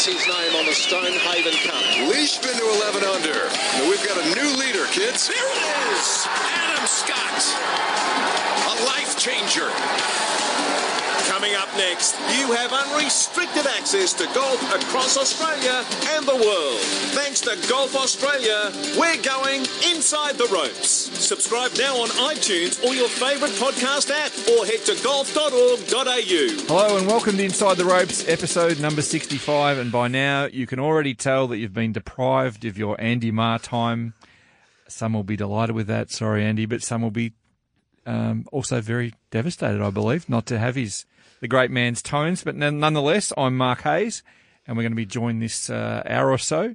gets his name on the Stonehaven Cup. Leishman to 11 under. And we've got a new leader, kids. There it is, Adam Scott, a life changer. Coming up next, you have unrestricted access to golf across Australia and the world. Thanks to Golf Australia, we're going inside the ropes. Subscribe now on iTunes or your favourite podcast app or head to golf.org.au. Hello and welcome to Inside the Ropes, episode number 65. And by now, you can already tell that you've been deprived of your Andy Maher time. Some will be delighted with that. Sorry, Andy, but some will be um, also very devastated, I believe, not to have his the great man's tones. But nonetheless, I'm Mark Hayes, and we're going to be joined this uh, hour or so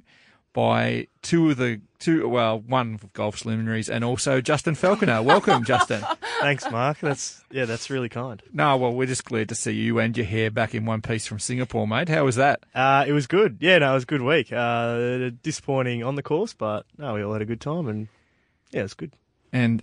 by two of the two, well, one of golf's luminaries, and also Justin Falconer. Welcome, Justin. Thanks, Mark. That's yeah, that's really kind. No, well, we're just glad to see you and your hair back in one piece from Singapore, mate. How was that? Uh, it was good. Yeah, no, it was a good week. Uh, disappointing on the course, but no, we all had a good time, and yeah, it was good. And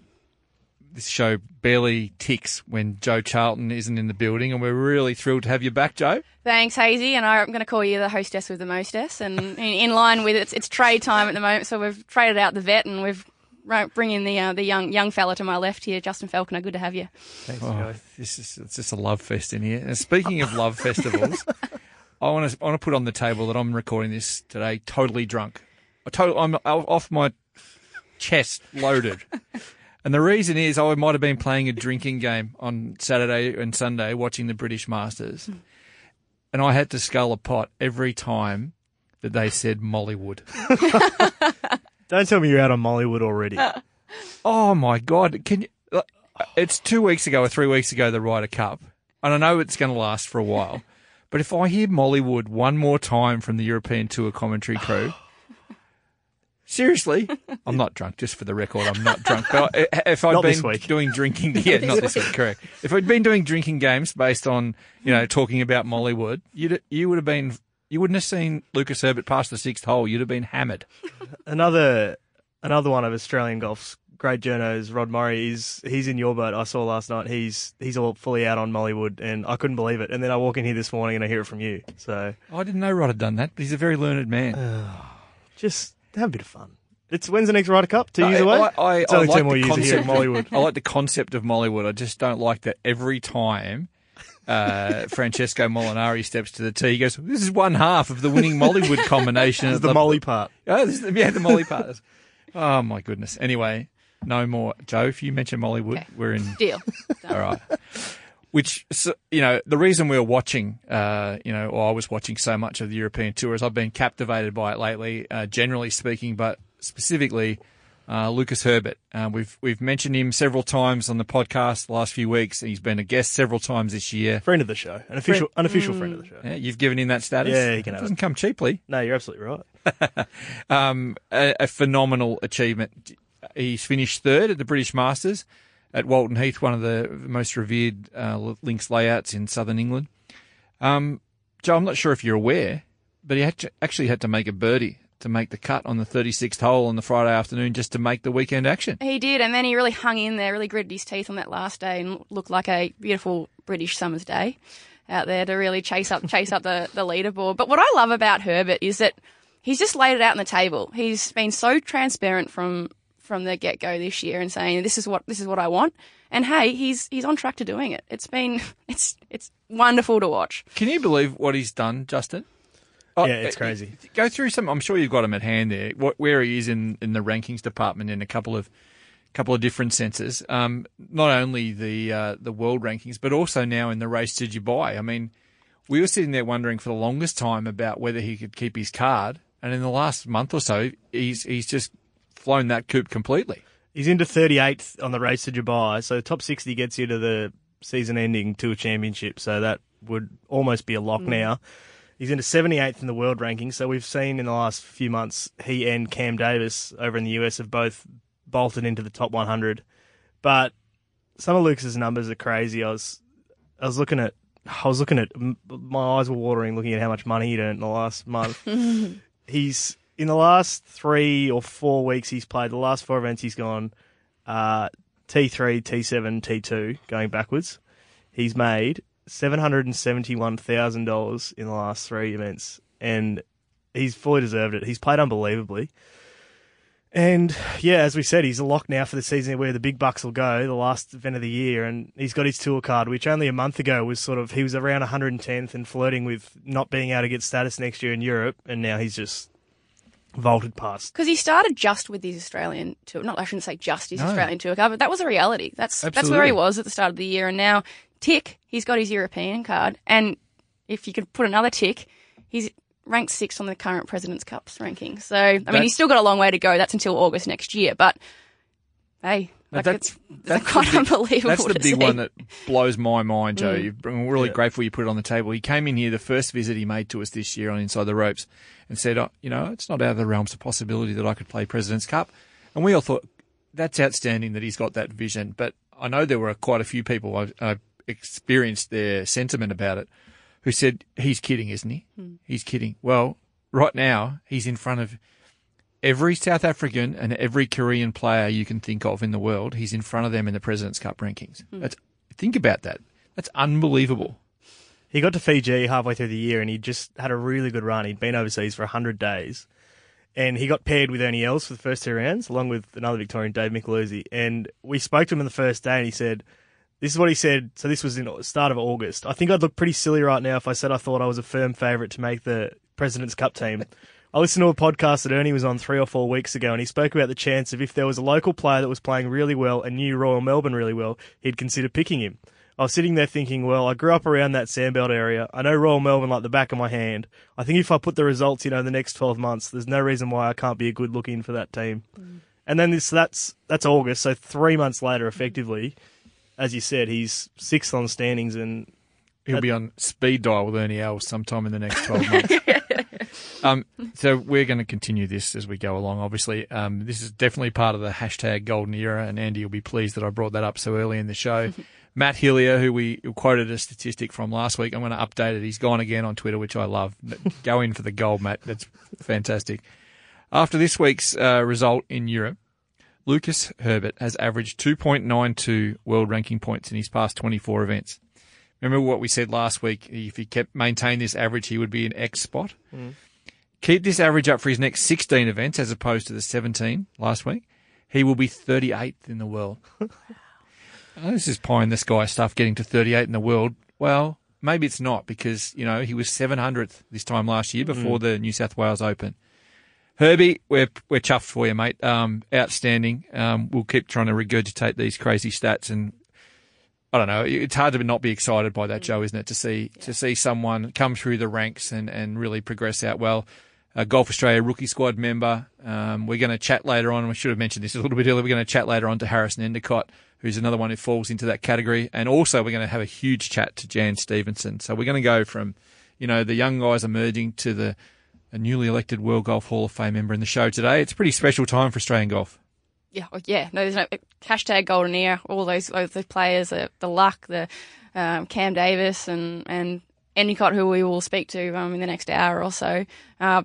this show barely ticks when Joe Charlton isn't in the building, and we're really thrilled to have you back, Joe. Thanks, Hazy, and I'm going to call you the hostess with the mostess. And in, in line with it's, it's trade time at the moment, so we've traded out the vet and we've ro- bring in the uh, the young young fella to my left here, Justin Falconer. Good to have you. Thanks, Oh, Joe. this is it's just a love fest in here. And speaking of love festivals, I want to I want to put on the table that I'm recording this today totally drunk. I total, I'm off my chest loaded. And the reason is I might have been playing a drinking game on Saturday and Sunday watching the British Masters. Hmm. And I had to scull a pot every time that they said Mollywood. Don't tell me you're out on Mollywood already. Oh my god! Can you? It's two weeks ago or three weeks ago the Ryder Cup, and I know it's going to last for a while. But if I hear Mollywood one more time from the European Tour commentary crew, seriously, I'm not drunk. Just for the record, I'm not drunk. But if I'd Not this been week. doing drinking, yeah, not this week, correct. If I'd been doing drinking games based on you know talking about Mollywood, you'd you would have been. You wouldn't have seen Lucas Herbert past the sixth hole. You'd have been hammered. another another one of Australian golf's great journos, Rod Morri, is he's in your boat. I saw last night. He's he's all fully out on Mollywood, and I couldn't believe it. And then I walk in here this morning and I hear it from you. So I didn't know Rod had done that, but he's a very learned man. just have a bit of fun. It's when's the next Ryder Cup? Two years away. I, I, it's I only like two more the years here at concept. Mollywood. I like the concept of Mollywood. I just don't like that every time uh, Francesco Molinari steps to the tee, he goes, "This is one half of the winning Mollywood combination." It's of the Molly part. Oh, this is, yeah, the Molly part. oh my goodness. Anyway, no more. Joe, if you mention Mollywood, Okay. we're in. Deal. All right. Which, you know, the reason we were watching, uh, you know, or I was watching so much of the European Tour is I've been captivated by it lately, uh, generally speaking, but specifically, uh, Lucas Herbert. Uh, we've, we've mentioned him several times on the podcast the last few weeks. And he's been a guest several times this year. Friend of the show, an official unofficial friend of the show. Yeah, you've given him that status. Yeah, he can have It doesn't come cheaply. No, you're absolutely right. um, a, a phenomenal achievement. He's finished third at the British Masters at Walton Heath, one of the most revered uh, links layouts in southern England. Um, Joe, I'm not sure if you're aware, but he had to, actually had to make a birdie to make the cut on the 36th hole on the Friday afternoon just to make the weekend action. He did, and then he really hung in there, really gritted his teeth on that last day, and looked like a beautiful British summer's day out there to really chase up chase up the, the leaderboard. But what I love about Herbert is that he's just laid it out on the table. He's been so transparent from from the get go this year and saying this is what this is what I want. And hey, he's he's on track to doing it. It's been it's it's wonderful to watch. Can you believe what he's done, Justin? Oh, Yeah, it's uh, crazy. Go through some. I'm sure you've got him at hand there. What, where he is in, in the rankings department in a couple of couple of different senses. Um, not only the uh, the world rankings, but also now in the race to Dubai. I mean, we were sitting there wondering for the longest time about whether he could keep his card, and in the last month or so, he's he's just flown that coop completely. He's into 38th on the race to Dubai, so the top 60 gets you to the season-ending Tour Championship. So that would almost be a lock mm. now. He's into 78th in the world ranking. So we've seen in the last few months he and Cam Davis over in the US have both bolted into the top 100. But some of Lucas's numbers are crazy. I was I was looking at I was looking at my eyes were watering looking at how much money he'd earned in the last month. he's in the last three or four weeks he's played. The last four events he's gone uh, T3, T7, T2, going backwards. He's made seven hundred and seventy-one thousand dollars in the last three events, and he's fully deserved it. He's played unbelievably. And yeah, as we said, he's a lock now for the season where the big bucks will go, the last event of the year, and he's got his tour card, which only a month ago was sort of he was around 110th and flirting with not being able to get status next year in Europe, and now he's just vaulted past. Because he started just with his Australian tour. Not, I shouldn't say just his No. Australian tour card, but that was a reality. That's that's where he was at the start of the year, and now tick, he's got his European card, and if you could put another tick, he's ranked sixth on the current President's Cups ranking. So I mean, That- he's still got a long way to go. That's until August next year, but hey. Like that's it's, that's quite big, unbelievable. That's the big see. one that blows my mind, Joe. Mm. I'm really Yeah. grateful you put it on the table. He came in here the first visit he made to us this year on Inside the Ropes and said, oh, you know, it's not out of the realms of possibility that I could play President's Cup. And we all thought that's outstanding that he's got that vision. But I know there were quite a few people I, I experienced their sentiment about it who said he's kidding, isn't he? He's kidding. Well, right now he's in front of every South African and every Korean player you can think of in the world. He's in front of them in the President's Cup rankings. Hmm. That's think about that. That's unbelievable. He got to Fiji halfway through the year and he just had a really good run. He'd been overseas for 100 days. And he got paired with Ernie Els for the first two rounds, along with another Victorian, Dave Micheluzzi. And we spoke to him on the first day and he said, this is what he said. So this was in the start of August. I think I'd look pretty silly right now if I said I thought I was a firm favourite to make the President's Cup team. I listened to a podcast that Ernie was on three or four weeks ago, and he spoke about the chance of if there was a local player that was playing really well and knew Royal Melbourne really well, he'd consider picking him. I was sitting there thinking, well, I grew up around that Sandbelt area. I know Royal Melbourne like the back of my hand. I think if I put the results, you know, in the next 12 months, there's no reason why I can't be a good look in for that team. Mm. And then this, that's, that's August. So three months later, effectively, as you said, he's sixth on standings and He'll be on speed dial with Ernie Els sometime in the next 12 months. um, so we're going to continue this as we go along, obviously. Um, this is definitely part of the hashtag golden era, and Andy will be pleased that I brought that up so early in the show. Matt Hillier, who we quoted a statistic from last week, I'm going to update it. He's gone again on Twitter, which I love. go in for the gold, Matt. That's fantastic. After this week's uh, result in Europe, Lucas Herbert has averaged 2.92 world ranking points in his past 24 events. Remember what we said last week? If he kept maintain this average, he would be in X spot. Keep this average up for his next 16 events, as opposed to the 17 last week. He will be 38th in the world. Oh, this is pie in the sky stuff. Getting to 38 in the world. Well, maybe it's not because you know he was 700th this time last year before the New South Wales Open. Herbie, we're we're chuffed for you, mate. Um, outstanding. Um, we'll keep trying to regurgitate these crazy stats, and I don't know. It's hard to not be excited by that, Joe, isn't it? To see to see someone come through the ranks and, and really progress out well. Uh, Golf Australia rookie squad member. Um, we're going to chat later on. We should have mentioned this a little bit earlier. We're going to chat later on to Harrison Endicott, who's another one who falls into that category, and also we're going to have a huge chat to Jan Stephenson. So we're going to go from, you know, the young guys emerging to the a newly elected World Golf Hall of Fame member in the show today. It's a pretty special time for Australian golf. Yeah, oh, yeah. No, there's no hashtag golden era. All those, those the players, the, the luck, the um, Cam Davis and and Endicott, who we will speak to um, in the next hour or so. Uh,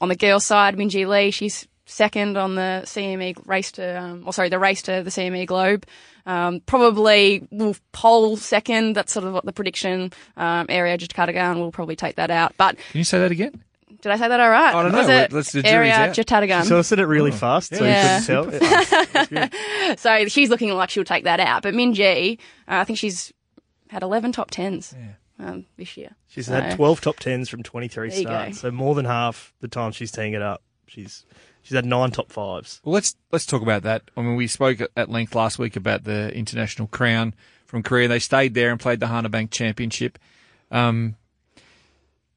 on the girls' side, Minjee Lee, she's second on the CME race to, um, or sorry, the race to the CME Globe. Um, probably will pole second. That's sort of what the prediction um, area. Jatakagan will probably take that out. But Can you say that again? did I say that all right? I don't know. Was it Let's- the jury's area out. Jatakagan? sort of said it really fast, so Yeah. you couldn't tell. So she's looking like she'll take that out. But Minjee, uh, I think she's had 11 top 10s um, this year. She's So- had 12 top 10s from 23 There you starts, so more than half the time she's teeing it up. She's she's had nine top fives. Well, let's let's talk about that. I mean, we spoke at length last week about the international crown from Korea. They stayed there and played the Hana Bank Championship. Um,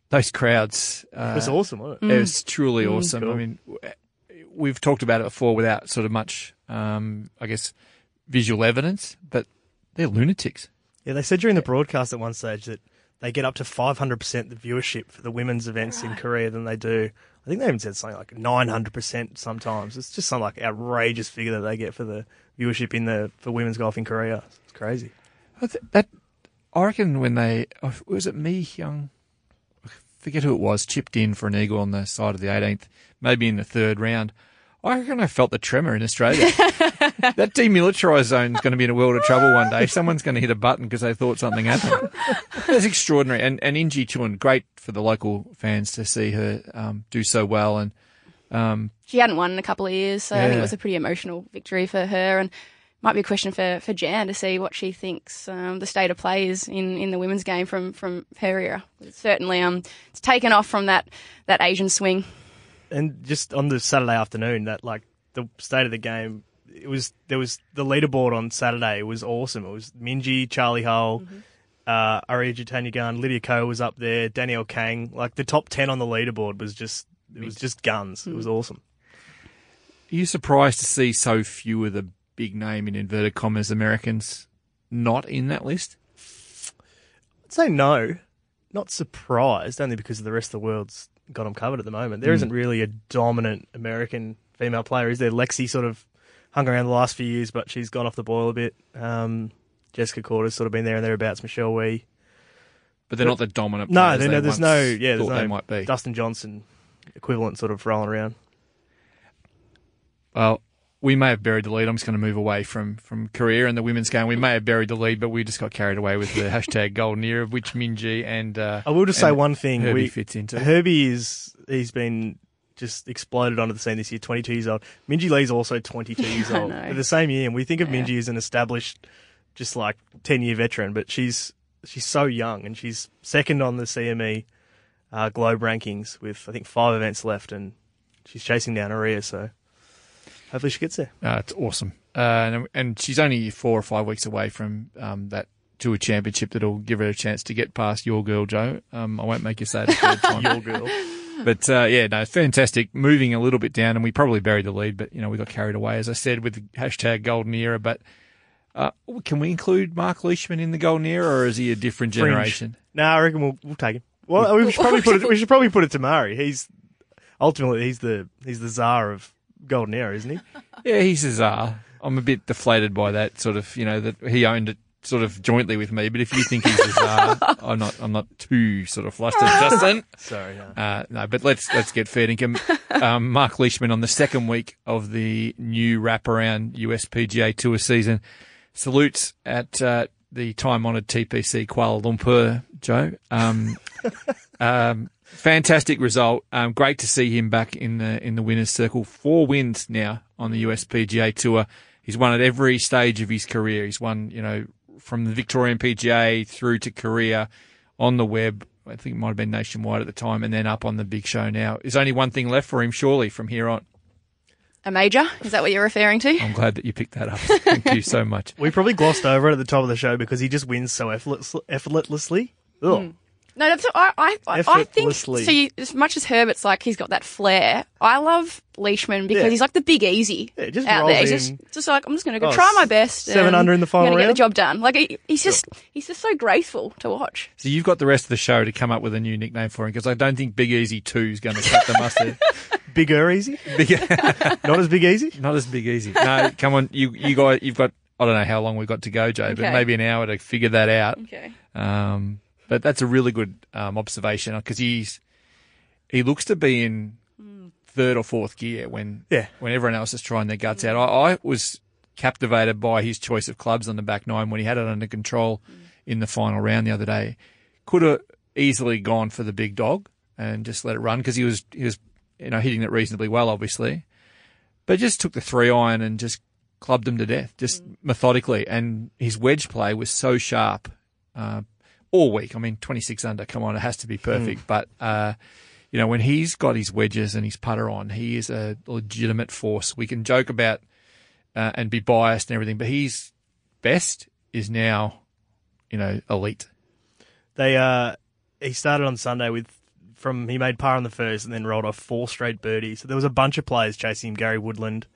those crowds, uh, It was awesome, wasn't it? it was truly Mm. awesome. Cool. I mean, we've talked about it before without sort of much, um, I guess, visual evidence, but they're lunatics. Yeah, they said during the broadcast at one stage that they get up to 500% the viewership for the women's events in Korea than they do. I think they even said something like 900% sometimes. It's just some like outrageous figure that they get for the viewership in the for women's golf in Korea. It's crazy. I th- that I reckon when they oh, was it me Young, I forget who it was, chipped in for an eagle on the side of the 18th, maybe in the third round. I reckon I felt the tremor in Australia. that demilitarised zone is going to be in a world of trouble one day. Someone's going to hit a button because they thought something happened. That's extraordinary. And and In Gee Chun, great for the local fans to see her um, do so well. And um, She hadn't won in a couple of years, so I think it was a pretty emotional victory for her. And might be a question for, for Jan to see what she thinks um, the state of play is in, in the women's game from, from her era. Certainly, um, it's taken off from that, that Asian swing. and just on the Saturday afternoon, that like the state of the game, it was there was the leaderboard on Saturday was awesome. It was Minjee, Charley Hull, mm-hmm. uh, Aria Gun, Lydia Ko was up there, Danielle Kang. Like the top ten on the leaderboard was just it was just guns. It was mm-hmm. awesome. are you surprised to see so few of the big name in inverted commas Americans not in that list? I'd say no, not surprised, only because the rest of the world's got them covered at the moment. There mm. not really a dominant American female player, is there? Lexi sort of hung around the last few years, but she's gone off the boil a bit. Um, Jessica Korda's sort of been there and thereabouts. Michelle Wie. But they're not the dominant. No, players there- they no, there's no, yeah, there's no they might be. Dustin Johnson equivalent sort of rolling around. Well, we may have buried the lead. I'm just going to move away from from Korea and the women's game. We may have buried the lead, but we just got carried away with the hashtag golden era, of which Minjee and uh, I will just say one thing. Herbie we, fits into. Herbie is he's been just exploded onto the scene this year. 22 years old. Minjee Lee's also 22 years old. know. They're the same year, and we think of Yeah. Minjee as an established, just like 10 year veteran, but she's she's so young, and she's second on the CME uh, Globe rankings with I think five events left, and she's chasing down Ariya. So hopefully she gets there. Uh, it's awesome. Uh, and, and she's only four or five weeks away from um, that tour championship that'll give her a chance to get past your girl, Joe. Um, I won't make you say it a third time. Your girl. But uh, yeah, no, fantastic. Moving a little bit down, and we probably buried the lead, but you know we got carried away, as I said, with the hashtag Golden Era. But uh, can we include Mark Leishman in the Golden Era, or is he a different Fringe. generation? No, I reckon we'll we'll take him. Well, we should probably put it. We should probably put it to Morri. He's ultimately he's the he's the czar of Golden Era, isn't he? Yeah, he's a czar. I'm a bit deflated by that sort of, you know, that he owned it sort of jointly with me. But if you think he's a czar, I'm not. I'm not too sort of flustered, Justin. Sorry, no. Uh, no, but let's let's get fair dinkum. Um, Mark Leishman on the second week of the new wraparound US PGA Tour season salutes at uh, the time-honoured TPC Kuala Lumpur. Joe, um, um, fantastic result. Um, great to see him back in the in the winners' circle. Four wins now on the US PGA Tour. He's won at every stage of his career. He's won, you know, from the Victorian PGA through to Korea on the web. I think it might have been nationwide at the time, and then up on the big show now. There's only one thing left for him, surely, from here on. A major? Is that what you're referring to? I'm glad that you picked that up. Thank you so much. We probably glossed over it at the top of the show because he just wins so effortless, effortlessly. Hmm. Ugh. No, that's, I, I, I, I think, Effortlessly. see, as much as Herbert's like, he's got that flair, I love Leishman because Yeah. he's like the big easy Yeah, just out there. rolls He's in. just, just like, I'm just going to go Oh, try my best. seven and under in the final I'm gonna get round? the job done. Like, he, he's just, he's just so graceful to watch. So you've got the rest of the show to come up with a new nickname for him because I don't think Big Easy Two is going to cut the mustard. Bigger easy, Big, not as big easy. not as Big Easy. No, come on, you you guys, you've got. I don't know how long we've got to go, Joe, but Okay. maybe an hour to figure that out. Okay. Um, but that's a really good um, observation because he's he looks to be in third or fourth gear when Yeah. when everyone else is trying their guts out. I, I was captivated by his choice of clubs on the back nine when he had it under control in the final round the other day. Could have easily gone for the big dog and just let it run because he was he was you know hitting it reasonably well, obviously, but just took the three iron and just clubbed him to death, just methodically. And his wedge play was so sharp uh, all week. I mean, 26 under, come on, it has to be perfect. But, uh, you know, when he's got his wedges and his putter on, he is a legitimate force. We can joke about uh, and be biased and everything, but he's best is now, you know, elite. They uh, he started on Sunday with from he made par on the first and then rolled off four straight birdies. So there was a bunch of players chasing him. Gary Woodland,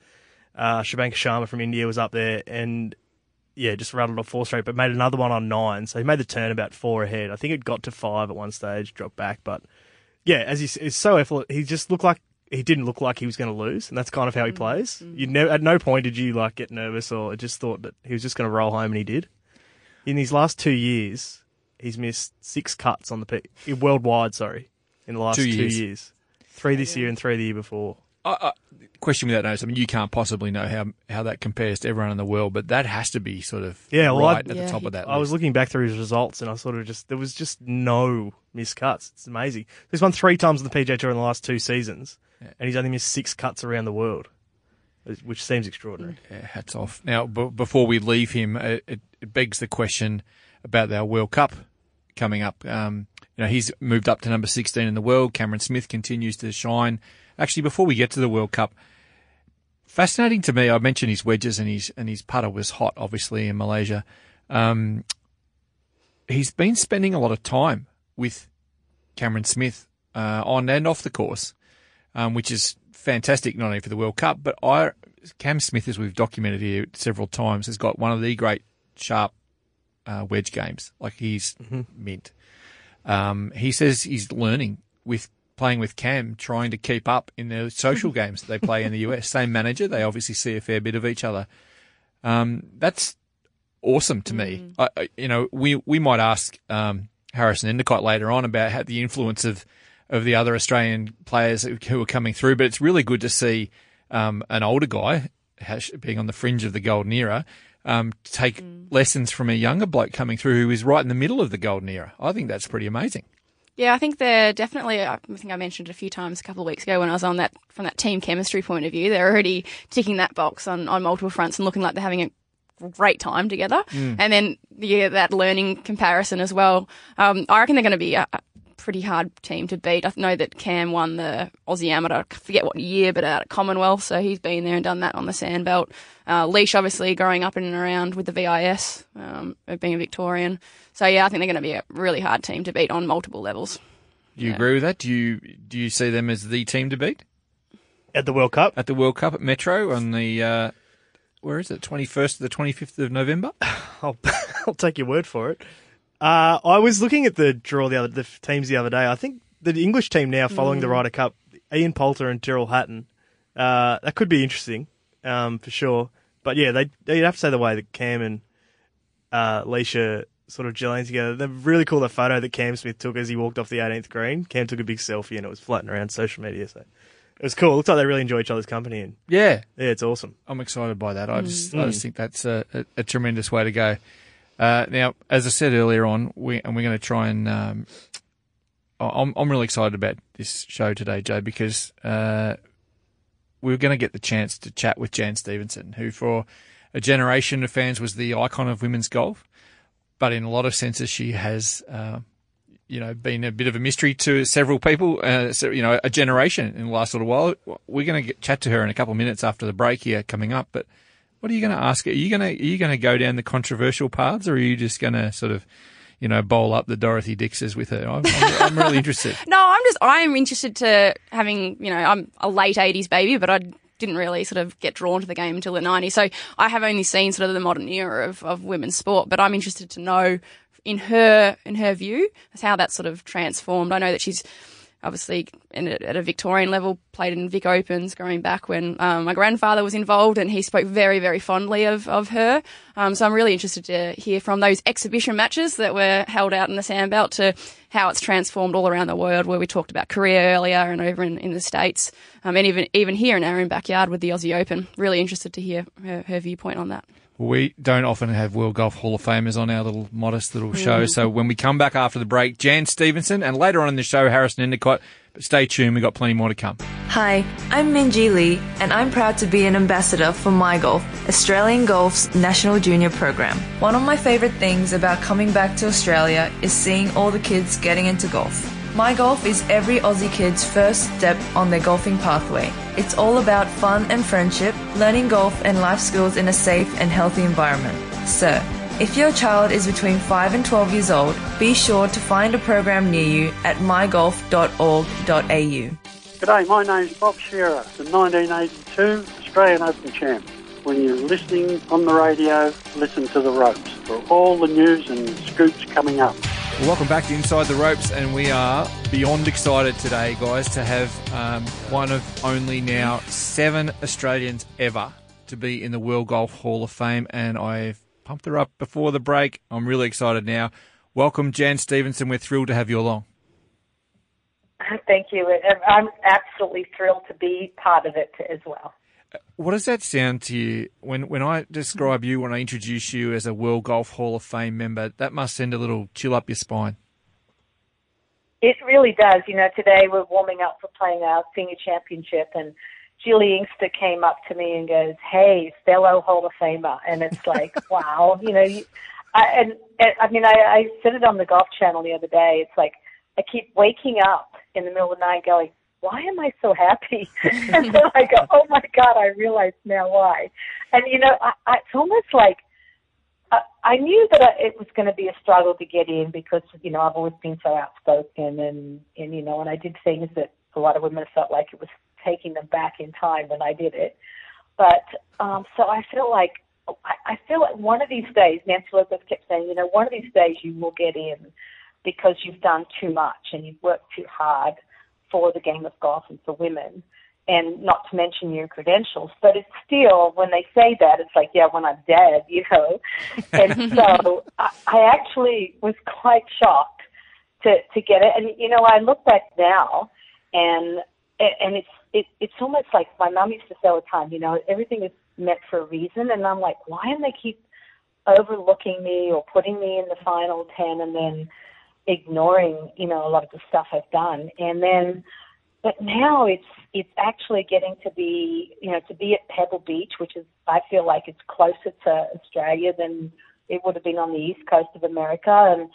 uh, Shubhankar Sharma from India was up there, and yeah, just rattled off four straight, but made another one on nine. So he made the turn about four ahead. I think it got to five at one stage, dropped back. But yeah, as he s- so effort, he just looked like he didn't look like he was going to lose, and that's kind of how he mm, plays. Mm. You never at no point did you like get nervous or just thought that he was just going to roll home, and he did. In these last two years, he's missed six cuts on the P- eh, worldwide. Sorry, in the last Two two years. years, three this year and three the year before. I, I, question without notice. I mean, you can't possibly know how how that compares to everyone in the world, but that has to be sort of Yeah, well, I- right at Yeah, the top he- of that. I was looking back through his results and I sort of just there was just no missed cuts. It's amazing. He's won three times on the PJ Tour in the last two seasons, and he's only missed six cuts around the world, which seems extraordinary. Yeah, hats off. Now, b- before we leave him, it, it begs the question about our World Cup coming up. Um, you know, he's moved up to number 16 in the world. Cameron Smith continues to shine. Actually, before we get to the World Cup, fascinating to me. I mentioned his wedges and his and his putter was hot, obviously in Malaysia. Um, he's been spending a lot of time with Cameron Smith uh, on and off the course, um, which is fantastic not only for the World Cup, but I Cam Smith, as we've documented here several times, has got one of the great sharp uh, wedge games. Like he's mint. Um, he says he's learning with playing with Cam, trying to keep up in the social games that they play in the US. Same manager, they obviously see a fair bit of each other. Um, that's awesome to me. I, I, you know, we we might ask um, Harrison Endicott later on about how the influence of of the other Australian players who are coming through, but it's really good to see um, an older guy being on the fringe of the golden era. Um, take lessons from a younger bloke coming through who is right in the middle of the golden era. I think that's pretty amazing. Yeah, I think they're definitely. I think I mentioned it a few times a couple of weeks ago when I was on that from that team chemistry point of view. They're already ticking that box on, on multiple fronts and looking like they're having a great time together. And then yeah, that learning comparison as well. Um, I reckon they're going to be a, a pretty hard team to beat. I know that Cam won the Aussie Amateur. I forget what year, but out at Commonwealth, so he's been there and done that on the sandbelt. Uh, Leash, obviously, growing up in and around with the VIS, um, being a Victorian. So yeah, I think they're going to be a really hard team to beat on multiple levels. Do you agree with that? Do you do you see them as the team to beat At the World Cup, at the World Cup at Metro on the uh, where is it twenty first to the twenty fifth of November? I'll, I'll take your word for it. Uh, I was looking at the draw the other the teams the other day. I think the English team now following the Ryder Cup, Ian Poulter and Tyrrell Hatton. Uh, that could be interesting, um, for sure. But yeah, they you'd have to say the way that Cam and uh, Leisha sort of gelling together. They're really cool. The photo that Cam Smith took as he walked off the 18th green. Cam took a big selfie and it was floating around social media. So it was cool. It looks like they really enjoy each other's company and Yeah, yeah, it's awesome. I'm excited by that. I just I just think that's a, a, a tremendous way to go. Uh, now, as I said earlier on, we and we're going to try and. Um, I- I'm I'm really excited about this show today, Joe, because uh, we are going to get the chance to chat with Jan Stephenson, who for a generation of fans was the icon of women's golf, but in a lot of senses she has. Uh, you know, been a bit of a mystery to several people, uh, you know, a generation in the last little while. We're going to chat to her in a couple of minutes after the break here coming up. But what are you going to ask her? Are you going to are you going to go down the controversial paths, or are you just going to sort of, you know, bowl up the Dorothy Dixes with her? I'm, I'm, I'm really interested. No, I'm just I'm interested to having you know I'm a late '80s baby, but I didn't really sort of get drawn to the game until the '90s. So I have only seen sort of the modern era of, of women's sport, but I'm interested to know in her in her view how that sort of transformed. I know that she's obviously in a, at a Victorian level played in Vic Opens going back when um, my grandfather was involved and he spoke very very fondly of of her. Um, so I'm really interested to hear from those exhibition matches that were held out in the Sandbelt to how it's transformed all around the world. Where we talked about Korea earlier and over in, in the states, um, and even even here in our own backyard with the Aussie Open. Really interested to hear her, her viewpoint on that. We don't often have World Golf Hall of Famers on our little modest little hmm. show. So when we come back after the break, Jan Stephenson, and later on in the show, Harrison Endicott. But stay tuned, we've got plenty more to come. Hi, I'm Minjee Lee, and I'm proud to be an ambassador for MyGolf, Australian Golf's national junior program. One of my favourite things about coming back to Australia is seeing all the kids getting into golf. MyGolf is every Aussie kid's first step on their golfing pathway. It's all about fun and friendship, learning golf and life skills in a safe and healthy environment. So, if your child is between 5 and 12 years old, be sure to find a program near you at mygolf.org.au. G'day, my name's Bob Shearer, the 1982 Australian Open champ. when you're listening on the radio, listen to the ropes for all the news and scoops coming up. Welcome back to Inside the Ropes, and we are beyond excited today, guys, to have um, one of only now seven Australians ever to be in the World Golf Hall of Fame, and I've pumped her up before the break. I'm really excited now. Welcome, Jan Stephenson. We're thrilled to have you along. Thank you. I'm absolutely thrilled to be part of it as well. What does that sound to you when when I describe you when I introduce you as a World Golf Hall of Fame member? That must send a little chill up your spine. It really does. You know, today we're warming up for playing our senior championship, and Juli Inkster came up to me and goes, "Hey, fellow Hall of Famer," and it's like, wow, you know. You, I, and, and I mean, I, I said it on the Golf Channel the other day. It's like I keep waking up in the middle of the night going, why am I so happy? and then I go, oh my God, I realize now why. And you know, I, I, it's almost like I, I knew that I, it was going to be a struggle to get in because you know I've always been so outspoken and and you know, and I did things that a lot of women felt like it was taking them back in time when I did it. But um, so I feel like I feel like one of these days, Nancy Lopez kept saying, you know, one of these days you will get in because you've done too much and you've worked too hard for the game of golf and for women, and not to mention your credentials. But it's still, when they say that, it's like, yeah, when I'm dead, you know. And so I, I actually was quite shocked to to get it. And you know, I look back now, and and it's it, it's almost like my mom used to say all the time, you know, everything is meant for a reason. And I'm like, why do they keep overlooking me or putting me in the final ten and then ignoring, you know, a lot of the stuff I've done. And then, but now it's it's actually getting to be, you know, to be at Pebble Beach, which is I feel like it's closer to Australia than it would have been on the east coast of America, and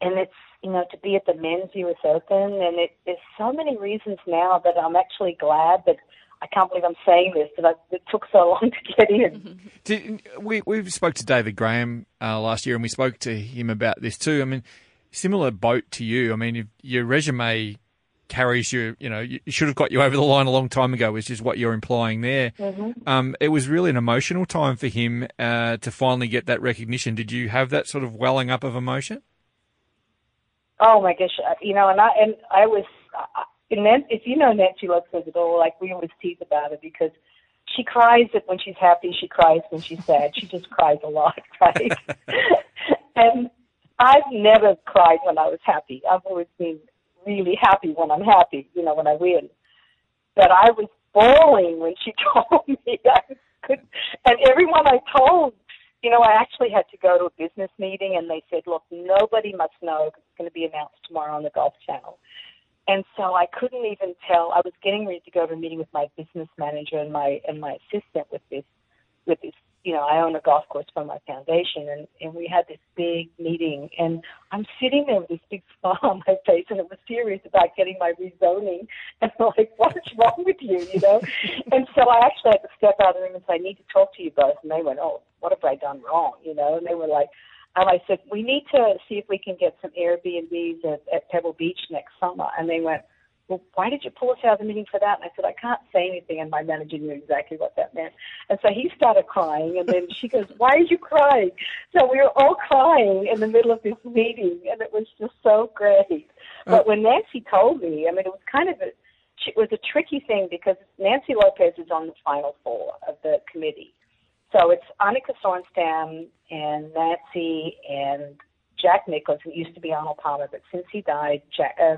and it's you know to be at the men's U.S. Open, and it, there's so many reasons now that I'm actually glad that. I can't believe I'm saying this, but it took so long to get in. Did, we we spoke to David Graham uh, last year, and we spoke to him about this too. I mean, similar boat to you. I mean, your resume carries you, you know, you should have got you over the line a long time ago, which is what you're implying there. Mm-hmm. Um, it was really an emotional time for him uh, to finally get that recognition. Did you have that sort of welling up of emotion? Oh my gosh, uh, you know, and I and I was, uh, if you know Nancy Lopez at all, like we always tease about it because she cries when she's happy, she cries when she's sad. She just cries a lot, right? and I've never cried when I was happy. I've always been really happy when I'm happy, you know, when I win. But I was bawling when she told me I could, and everyone I told, you know, I actually had to go to a business meeting, and they said, "Look, nobody must know because it's going to be announced tomorrow on the Golf Channel." And so I couldn't even tell. I was getting ready to go to a meeting with my business manager and my and my assistant with this with this you know, I own a golf course for my foundation, and and we had this big meeting, and I'm sitting there with this big smile on my face, and it was serious about getting my rezoning, and I'm like, what's wrong with you, you know? and so I actually had to step out of the room and say, I need to talk to you both, and they went, oh, what have I done wrong, you know? And they were like, and I said, we need to see if we can get some Airbnbs at, at Pebble Beach next summer, and they went well, why did you pull us out of the meeting for that? And I said, I can't say anything. And my manager knew exactly what that meant. And so he started crying. And then she goes, why are you crying? So we were all crying in the middle of this meeting. And it was just so great. But when Nancy told me, I mean, it was kind of a, it was a tricky thing because Nancy Lopez is on the final four of the committee. So it's Annika Sorenstam and Nancy and Jack Nicklaus, who used to be Arnold Palmer, but since he died, Jack, uh,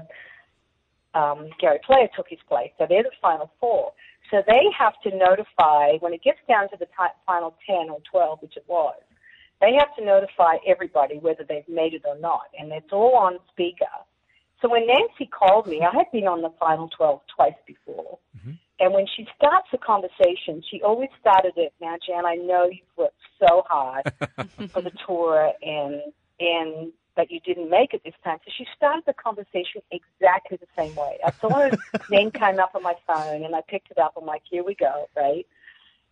um, Gary Player took his place. So they're the final four. So they have to notify, when it gets down to the t- final 10 or 12, which it was, they have to notify everybody whether they've made it or not. And it's all on speaker. So when Nancy called me, I had been on the final 12 twice before. Mm-hmm. And when she starts a conversation, she always started it, now, Jan, I know you've worked so hard for the tour and, and that you didn't make it this time. So she started the conversation exactly the same way. I saw her name came up on my phone and I picked it up. I'm like, here we go, right?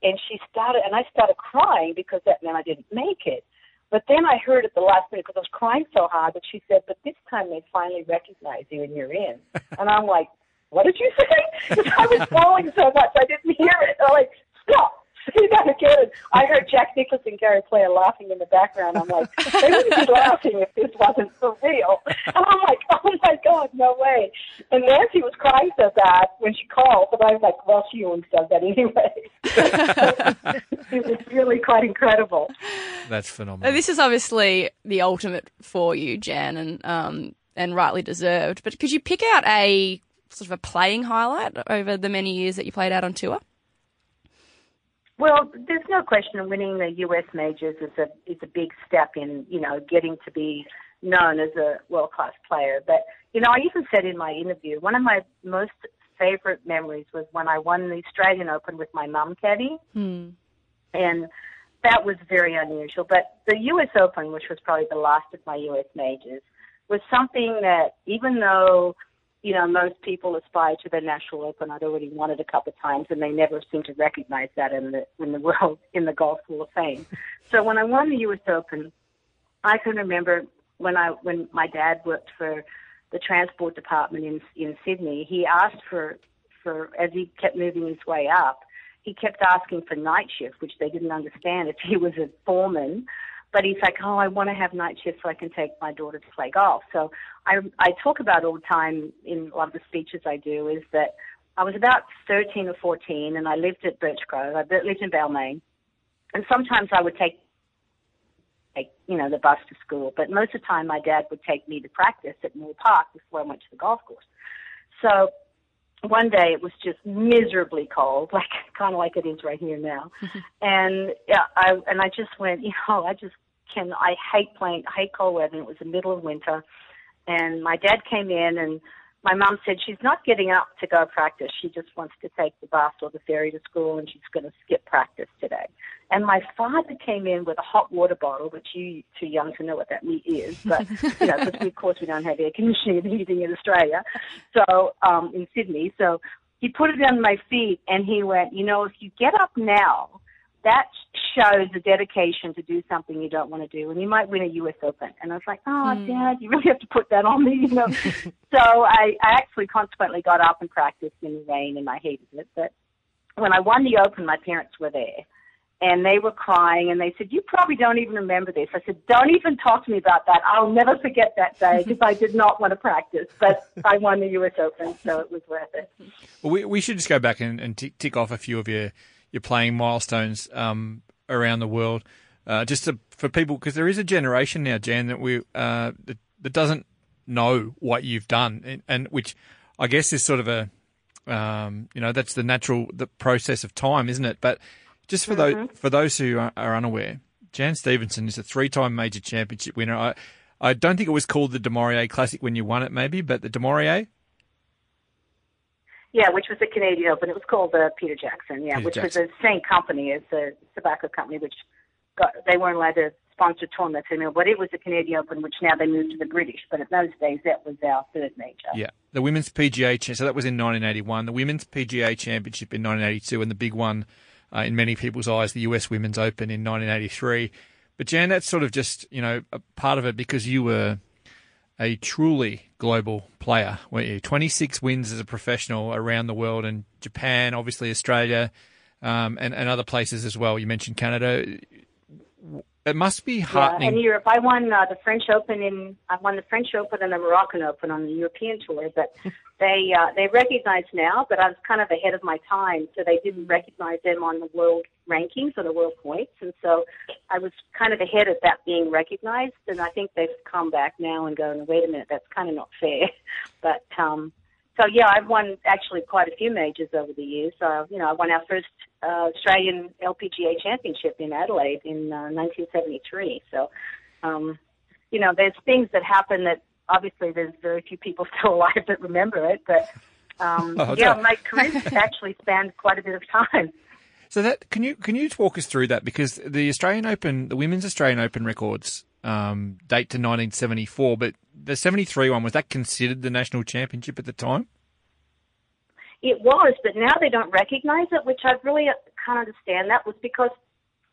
And she started, and I started crying because that meant I didn't make it. But then I heard at the last minute because I was crying so hard that she said, but this time they finally recognize you and you're in. And I'm like, what did you say? Because I was falling so much I didn't hear it. I'm like, stop, say that again. I heard Jack Nicklaus and Gary Player laughing in the background. I'm like, they wouldn't be laughing if this wasn't for real. And I'm like, oh my God, no way. And Nancy was crying so bad when she called, but I was like, well, she always does that anyway. it was really quite incredible. That's phenomenal. This is obviously the ultimate for you, Jan, and um, and rightly deserved. But could you pick out a sort of a playing highlight over the many years that you played out on tour? Well, there's no question winning the U.S. majors is a is a big step in you know getting to be known as a world class player. But you know, I even said in my interview one of my most favorite memories was when I won the Australian Open with my mum caddy, Hmm. and that was very unusual. But the U.S. Open, which was probably the last of my U.S. majors, was something that even though you know, most people aspire to the National Open. I'd already won it a couple of times, and they never seem to recognize that in the in the world in the Golf Hall of Fame. So when I won the U.S. Open, I can remember when I when my dad worked for the transport department in in Sydney. He asked for for as he kept moving his way up, he kept asking for night shift, which they didn't understand if he was a foreman. But he's like, oh, I want to have night shifts so I can take my daughter to play golf. So I, I talk about all the time in a lot of the speeches I do is that I was about 13 or 14 and I lived at Birchgrove. I lived in Balmain. And sometimes I would take, take, you know, the bus to school. But most of the time my dad would take me to practice at Moore Park before I went to the golf course. So one day it was just miserably cold, like kind of like it is right here now. and yeah, I and I just went, you know, I just can. I hate playing, I hate cold weather. And it was the middle of winter, and my dad came in, and my mom said she's not getting up to go practice. She just wants to take the bus or the ferry to school, and she's going to skip practice today. And my father came in with a hot water bottle, which you too young to know what that is, but you know, because of course we don't have air conditioning and heating in Australia, so um, in Sydney. So he put it on my feet, and he went, you know, if you get up now, that shows a dedication to do something you don't want to do, and you might win a U.S. Open. And I was like, oh, Hmm. Dad, you really have to put that on me, you know. so I, I actually consequently got up and practiced in the rain, and I hated it. But when I won the Open, my parents were there. And they were crying, and they said, "You probably don't even remember this." I said, "Don't even talk to me about that. I'll never forget that day because I did not want to practice, but I won the U.S. Open, so it was worth it." Well, we, we should just go back and, and tick, tick off a few of your, your playing milestones um, around the world, uh, just to, for people because there is a generation now, Jan, that we uh, that, that doesn't know what you've done, and, and which I guess is sort of a um, you know that's the natural the process of time, isn't it? But just for those for those who are, are unaware, Jan Stephenson is a three-time major championship winner. I I don't think it was called the du Maurier Classic when you won it, maybe, but the du Maurier. Yeah, which was the Canadian Open. It was called the Peter Jackson. Yeah, Peter which Jackson. was the same company as the tobacco company, which got they weren't allowed to sponsor tournaments anymore. But it was the Canadian Open, which now they moved to the British. But in those days, that was our third major. Yeah, the women's PGA. So that was in 1981. The women's PGA Championship in 1982, and the big one uh, in many people's eyes, the US Women's Open in 1983. But Jan, that's sort of just you know a part of it because you were a truly global player, weren't you? 26 wins as a professional around the world, and Japan, obviously Australia, um, and and other places as well. You mentioned Canada. It must be Yeah, heartening. and Europe. I won uh, the French Open in. I won the French Open and the Moroccan Open on the European tour. But they uh, they recognize now, but I was kind of ahead of my time, so they didn't recognize them on the world rankings or the world points, and so I was kind of ahead of that being recognized. And I think they've come back now and go, wait a minute, that's kind of not fair. But um, so yeah, I've won actually quite a few majors over the years. So you know, I won our first uh, Australian LPGA championship in Adelaide in uh, 1973. So, um, you know, there's things that happen that obviously there's very few people still alive that remember it. But um, Oh, yeah, my career actually spanned quite a bit of time. So that can you can you walk us through that because the Australian Open, the women's Australian Open records um, date to 1974, but the 73 one was that considered the national championship at the time? It was, but now they don't recognize it, which I really can't understand. That was because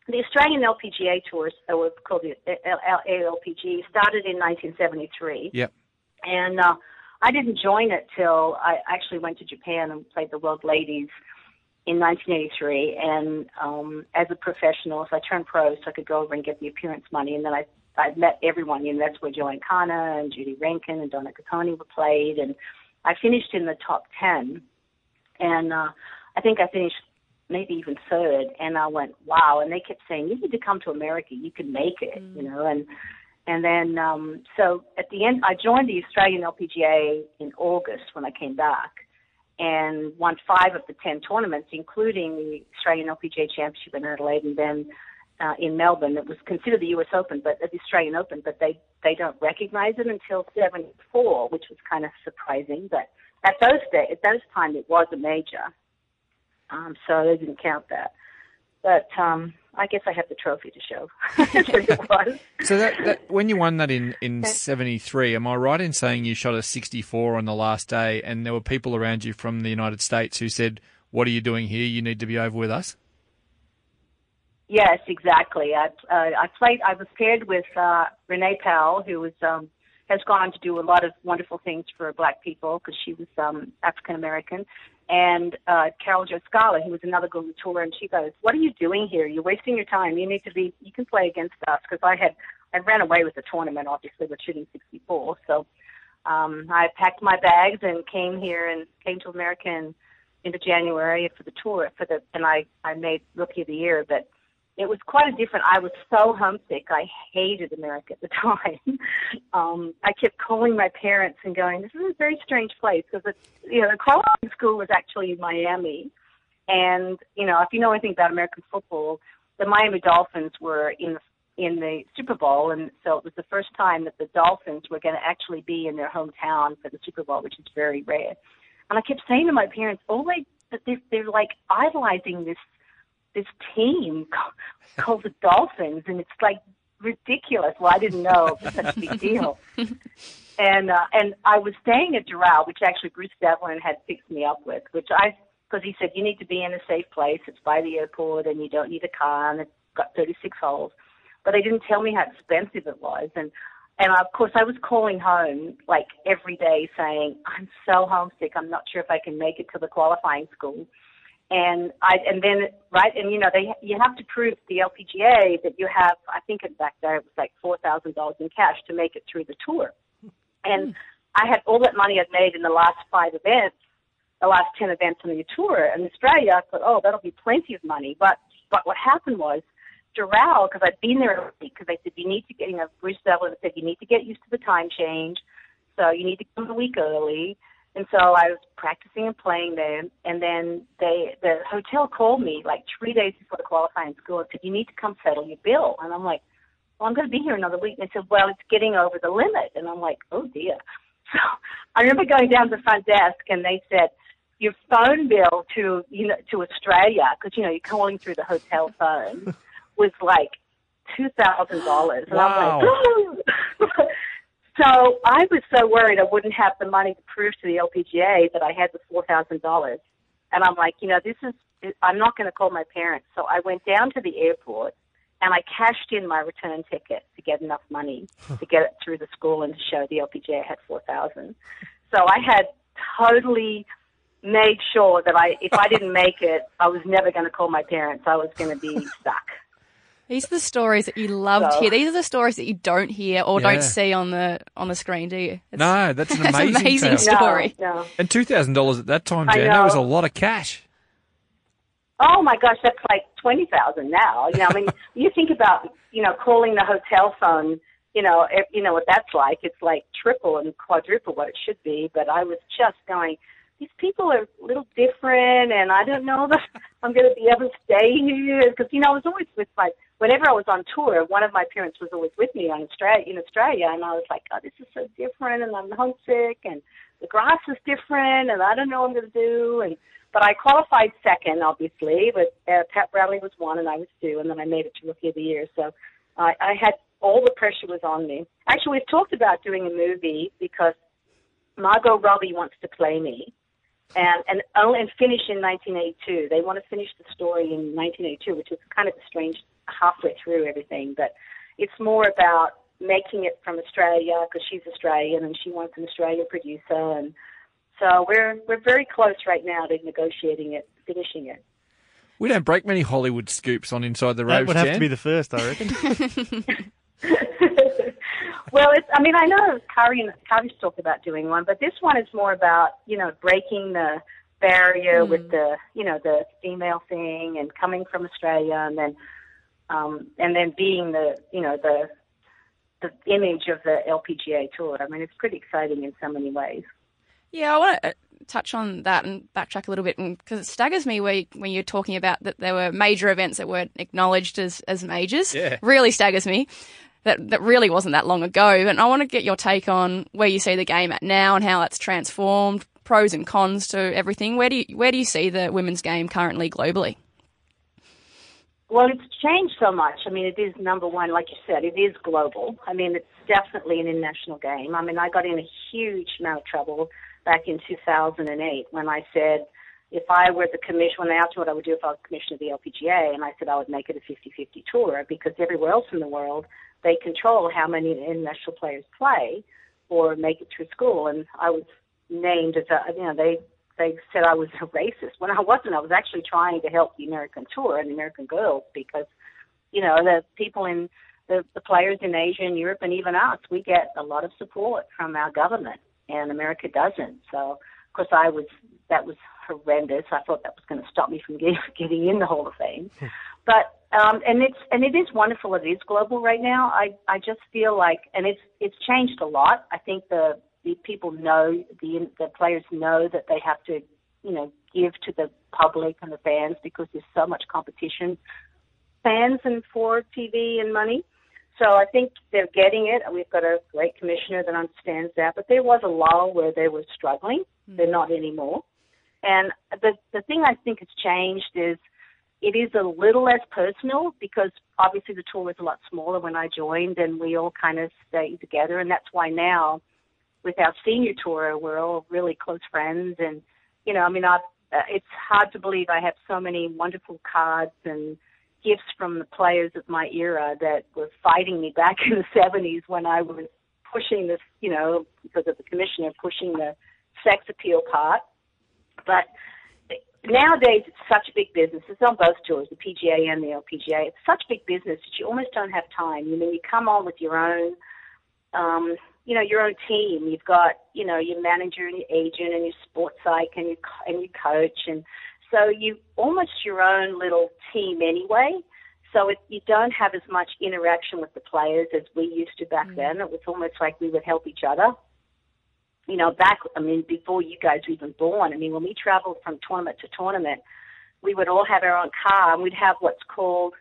the Australian LPGA tours, was called the ALPG, started in 1973. Yep. And uh, I didn't join it till I actually went to Japan and played the World Ladies in 1983, and um, as a professional, so I turned pro so I could go over and get the appearance money, and then I I met everyone. You know, that's where JoAnne Carner and Judy Rankin and Donna Caponi were played, and I finished in the top ten, and uh, I think I finished maybe even third, and I went wow, and they kept saying you need to come to America, you can make it, you know, and and then um, so at the end I joined the Australian LPGA in August when I came back and won five of the ten tournaments, including the Australian LPGA Championship in Adelaide, and then uh, in Melbourne. It was considered the U.S. Open, but uh, the Australian Open, but they they don't recognize it until '74, which was kind of surprising. But at those day, at those time, it was a major, um, so they didn't count that. But um, I guess I have the trophy to show. So that, that when you won that in in '73, am I right in saying you shot a 64 on the last day, and there were people around you from the United States who said, "What are you doing here? You need to be over with us." Yes, exactly. I uh, I played. I was paired with uh, Renee Powell, who was um, has gone on to do a lot of wonderful things for Black people because she was um, African American, and uh, Carol Jo Skala, who was another on tour, and she goes, "What are you doing here? You're wasting your time. You need to be. You can play against us." Because I had I ran away with the tournament, obviously, with shooting 64. So um, I packed my bags and came here and came to America in, into January for the tour for the, and I I made Rookie of the Year, but it was quite a different. I was so homesick. I hated America at the time. um, I kept calling my parents and going, "This is a very strange place," because you know the qualifying school was actually in Miami, and you know if you know anything about American football, the Miami Dolphins were in the in the Super Bowl, and so it was the first time that the Dolphins were going to actually be in their hometown for the Super Bowl, which is very rare. And I kept saying to my parents, "Oh, they they're, they're like idolizing this this team called the Dolphins, and it's like ridiculous. Well, I didn't know it was such a big deal. And uh, and I was staying at Doral, which actually Bruce Devlin had fixed me up with, which I because he said you need to be in a safe place. It's by the airport, and you don't need a car, and it's got 36 holes. But they didn't tell me how expensive it was, and and of course I was calling home like every day saying I'm so homesick. I'm not sure if I can make it to the qualifying school and I and then right and you know they you have to prove the LPGA that you have I think back there it was like four thousand dollars in cash to make it through the tour, and I had all that money I'd made in the last five events, the last ten events on the tour in Australia. I thought, oh, that'll be plenty of money. But but what happened was. Doral, because I'd been there a week, because they said you need to get, you know, Bruce Devlin said you need to get used to the time change, so you need to come a week early and so I was practicing and playing there, and then they the hotel called me like three days before the qualifying school and said, "You need to come settle your bill." And I'm like, "Well, I'm going to be here another week." And they said, "Well, it's getting over the limit." And I'm like, "Oh dear." So I remember going down to the front desk, and they said, "Your phone bill to you know to Australia because you know you're calling through the hotel phone was like two thousand dollars." And Wow. I'm like, So I was so worried I wouldn't have the money to prove to the LPGA that I had the four thousand dollars, and I'm like, you know, this is I'm not going to call my parents. So I went down to the airport and I cashed in my return ticket to get enough money to get it through the school and to show the LPGA I had four thousand. So I had totally made sure that I if I didn't make it, I was never going to call my parents. I was going to be stuck. These are the stories that you love to hear. These are the stories that you don't hear or Yeah. don't see on the on the screen, do you? It's- No, that's an That's an amazing, amazing story. No, no. And two thousand dollars at that time, I Jan, that was a lot of cash. Oh my gosh, that's like twenty thousand now. You know, I mean, you think about you know calling the hotel phone. You know, if, you know what that's like. It's like triple and quadruple what it should be. But I was just going. These people are a little different, and I don't know that I'm going to be able to stay here because you know I was always with my. Whenever I was on tour, one of my parents was always with me on Australia in Australia, and I was like, "Oh, this is so different," and I'm homesick, and the grass is different, and I don't know what I'm going to do, and but I qualified second, obviously, but uh, Pat Bradley was one and I was two, and then I made it to Rookie of the Year. So I, I had all the pressure was on me. Actually, we've talked about doing a movie because Margot Robbie wants to play me, and and only and finish in 1982. They want to finish the story in 1982, which is kind of a strange halfway through everything, but it's more about making it from Australia because she's Australian and she wants an Australian producer and so we're we're very close right now to negotiating it, finishing it. We don't break many Hollywood scoops on Inside the That Ropes, would have Jan. to be the first, I reckon. well, it's. I mean, I know Karrie and Karrie's talked about doing one, but this one is more about you know breaking the barrier with the you know the female thing and coming from Australia and then um, and then being the you know the the image of the LPGA tour. I mean, it's pretty exciting in so many ways. Yeah, I want to touch on that and backtrack a little bit because it staggers me where, when you're talking about that there were major events that weren't acknowledged as, as majors. Yeah. Really staggers me. That, that really wasn't that long ago. And I want to get your take on where you see the game at now and how that's transformed, pros and cons to everything. Where do you, where do you see the women's game currently globally? Well, it's changed so much. I mean, it is number one, like you said, it is global. I mean, it's definitely an international game. I mean, I got in a huge amount of trouble back in 2008 when I said if I were the commission, when they asked me what I would do if I was commissioner of the LPGA, and I said I would make it a 50-50 tour because everywhere else in the world they control how many international players play or make it through school, and I was named as a, you know, they they said I was a racist when I wasn't. I was actually trying to help the American tour and the American girls because, you know, the people in the, the players in Asia and Europe and even us, we get a lot of support from our government and America doesn't. So, of course, I was, that was horrendous. I thought that was going to stop me from getting, getting in the Hall of Fame. Hmm. but, um, and it's, and it is wonderful. It is global right now. I, I just feel like, and it's, it's changed a lot. I think the, the people know the the players know that they have to you know give to the public and the fans because there's so much competition fans and for TV and money so I think they're getting it we've got a great commissioner that understands that but there was a lull where they were struggling they're not anymore and the the thing I think has changed is it is a little less personal because obviously the tour was a lot smaller when I joined and we all kind of stayed together and that's why now with our senior tour, we're all really close friends, and you know, I mean, I've, uh, it's hard to believe I have so many wonderful cards and gifts from the players of my era that were fighting me back in the '70s when I was pushing this, you know, because of the commissioner pushing the sex appeal part. But nowadays, it's such a big business. It's on both tours, the PGA and the LPGA. It's such big business that you almost don't have time. You know, you come on with your own. Um, you know your own team. You've got you know your manager and your agent and your sports psych and your and your coach, and so you almost your own little team anyway. So it, you don't have as much interaction with the players as we used to back then. It was almost like we would help each other. You know, back I mean before you guys were even born. I mean when we traveled from tournament to tournament, we would all have our own car and we'd have what's called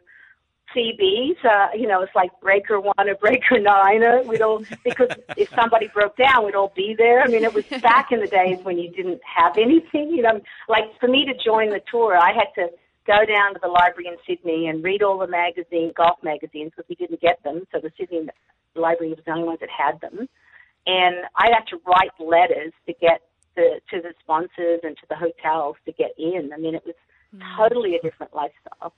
CBs. Uh, you know, it's like breaker one or breaker nine. Or we'd all because if somebody broke down, we'd all be there. I mean, it was back in the days when you didn't have anything. You know, like for me to join the tour, I had to go down to the library in Sydney and read all the magazine golf magazines because we didn't get them. So the Sydney library was the only ones that had them, and I'd have to write letters to get the, to the sponsors and to the hotels to get in. I mean, it was totally a different lifestyle.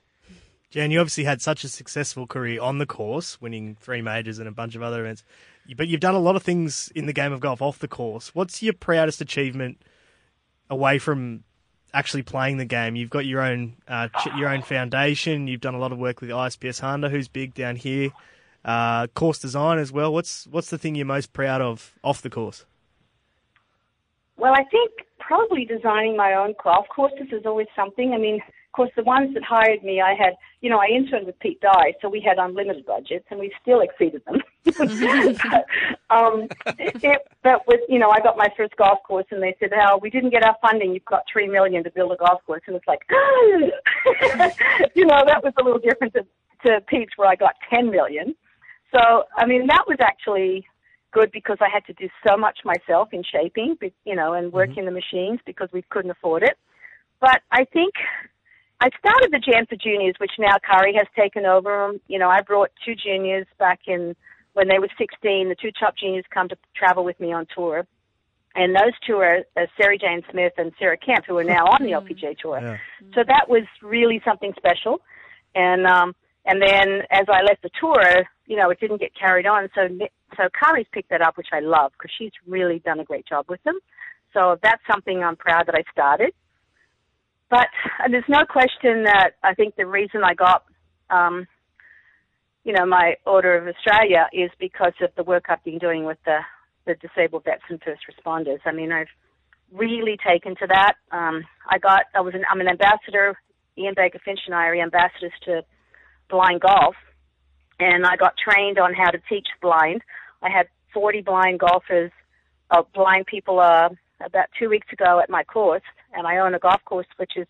Jan, you obviously had such a successful career on the course, winning three majors and a bunch of other events. But you've done a lot of things in the game of golf off the course. What's your proudest achievement away from actually playing the game? You've got your own uh, ch- your own foundation. You've done a lot of work with ISPS Honda, who's big down here. Uh, course design as well. What's what's the thing you're most proud of off the course? Well, I think probably designing my own golf courses is always something. I mean, of course, the ones that hired me, I had, you know, I interned with Pete Dye, so we had unlimited budgets, and we still exceeded them. um, it, but with, you know, I got my first golf course, and they said, "Oh, we didn't get our funding. You've got three million to build a golf course," and it's like, you know, that was a little different to, to Pete's, where I got ten million. So, I mean, that was actually good because I had to do so much myself in shaping, you know, and working the machines because we couldn't afford it. But I think I started the Jam for Juniors, which now Karrie has taken over. You know, I brought two juniors back in when they were 16. The two top juniors come to travel with me on tour. And those two are uh, Sarah Jane Smith and Sarah Kemp, who are now on the LPGA tour. So that was really something special. And um, and then as I left the tour, you know, it didn't get carried on. So so Karrie's picked that up, which I love because she's really done a great job with them. So that's something I'm proud that I started. but there's no question that I think the reason I got, um, you know, my Order of Australia is because of the work I've been doing with the the disabled vets and first responders. I mean, I've really taken to that. Um, I got, I was an, I'm an ambassador. Ian Baker Finch and I are ambassadors to blind golf, and I got trained on how to teach blind. I had 40 blind golfers, uh, blind people, uh, about two weeks ago at my course, and I own a golf course which is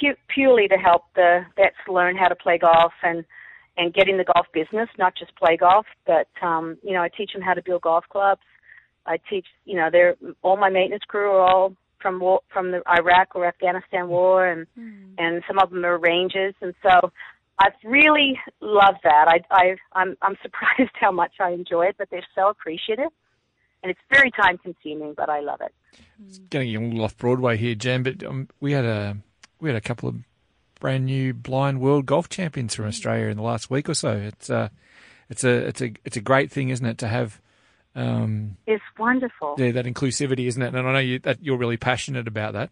pu- purely to help the vets learn how to play golf and and get in the golf business, not just play golf, but um, you know, I teach them how to build golf clubs. I teach, you know, they're all my maintenance crew are all from war, from the Iraq or Afghanistan war, and mm. and some of them are rangers, and so I've really loved that. I I I'm I'm surprised how much I enjoy it, but they're so appreciative, and it's very time consuming, but I love it. It's getting a little off Broadway here, Jan, but um, we had a we had a couple of brand new blind world golf champions from Australia in the last week or so. It's a, uh, it's a, it's a, it's a great thing, isn't it, to have. Um, it's wonderful. Yeah, that inclusivity, isn't it? And I know you, that you're really passionate about that.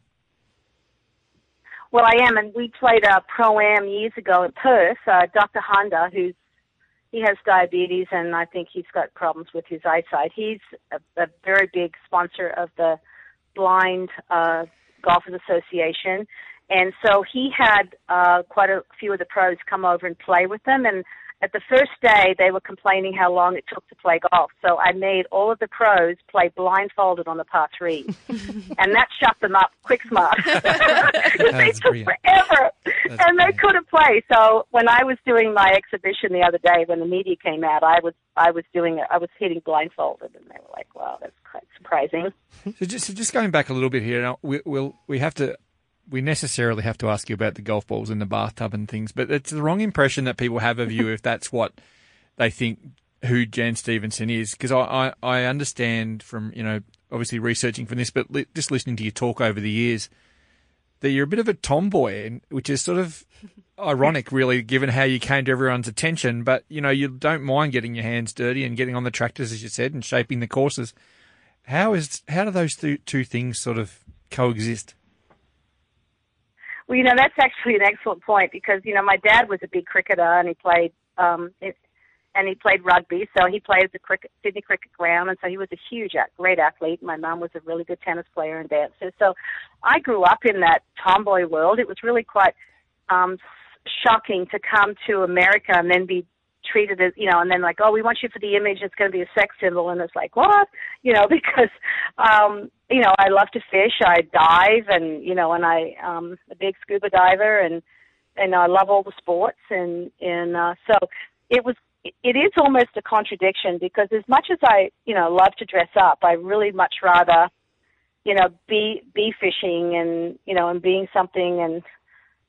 Well, I am, and we played a pro am years ago in Perth. Uh, Dr. Honda, who's he has diabetes, and I think he's got problems with his eyesight. He's a, a very big sponsor of the Blind uh, Golfers Association, and so he had uh, quite a few of the pros come over and play with them. And at the first day, they were complaining how long it took to play golf. So I made all of the pros play blindfolded on the par three, and that shut them up quick smart. they took brilliant. forever, That's and they couldn't play. So when I was doing my exhibition the other day, when the media came out, I was I was doing it. I was hitting blindfolded, and they were like, "Wow, that's quite surprising." So just, so just going back a little bit here, now we, we'll we have to we necessarily have to ask you about the golf balls in the bathtub and things, but it's the wrong impression that people have of you if that's what they think who Jan Stephenson is. Because I, I, I, understand from, you know, obviously researching from this, but li- just listening to you talk over the years, that you're a bit of a tomboy, which is sort of ironic, really, given how you came to everyone's attention. But, you know, you don't mind getting your hands dirty and getting on the tractors, as you said, and shaping the courses. How is how do those two, two things sort of coexist? Well, you know, that's actually an excellent point because, you know, my dad was a big cricketer and he played, um, it, and he played rugby. So he played at the cricket, Sydney Cricket Ground. And so he was a huge, great athlete. My mom was a really good tennis player and dancer. So I grew up in that tomboy world. It was really quite, um, shocking to come to America and then be treated as you know and then like oh we want you for the image. It's going to be a sex symbol. And it's like what? You know because um you know i love to fish. I dive and you know and i um a big scuba diver and and i love all the sports and and uh so it was it is almost a contradiction because as much as i you know love to dress up i really much rather you know be be fishing and you know and being something and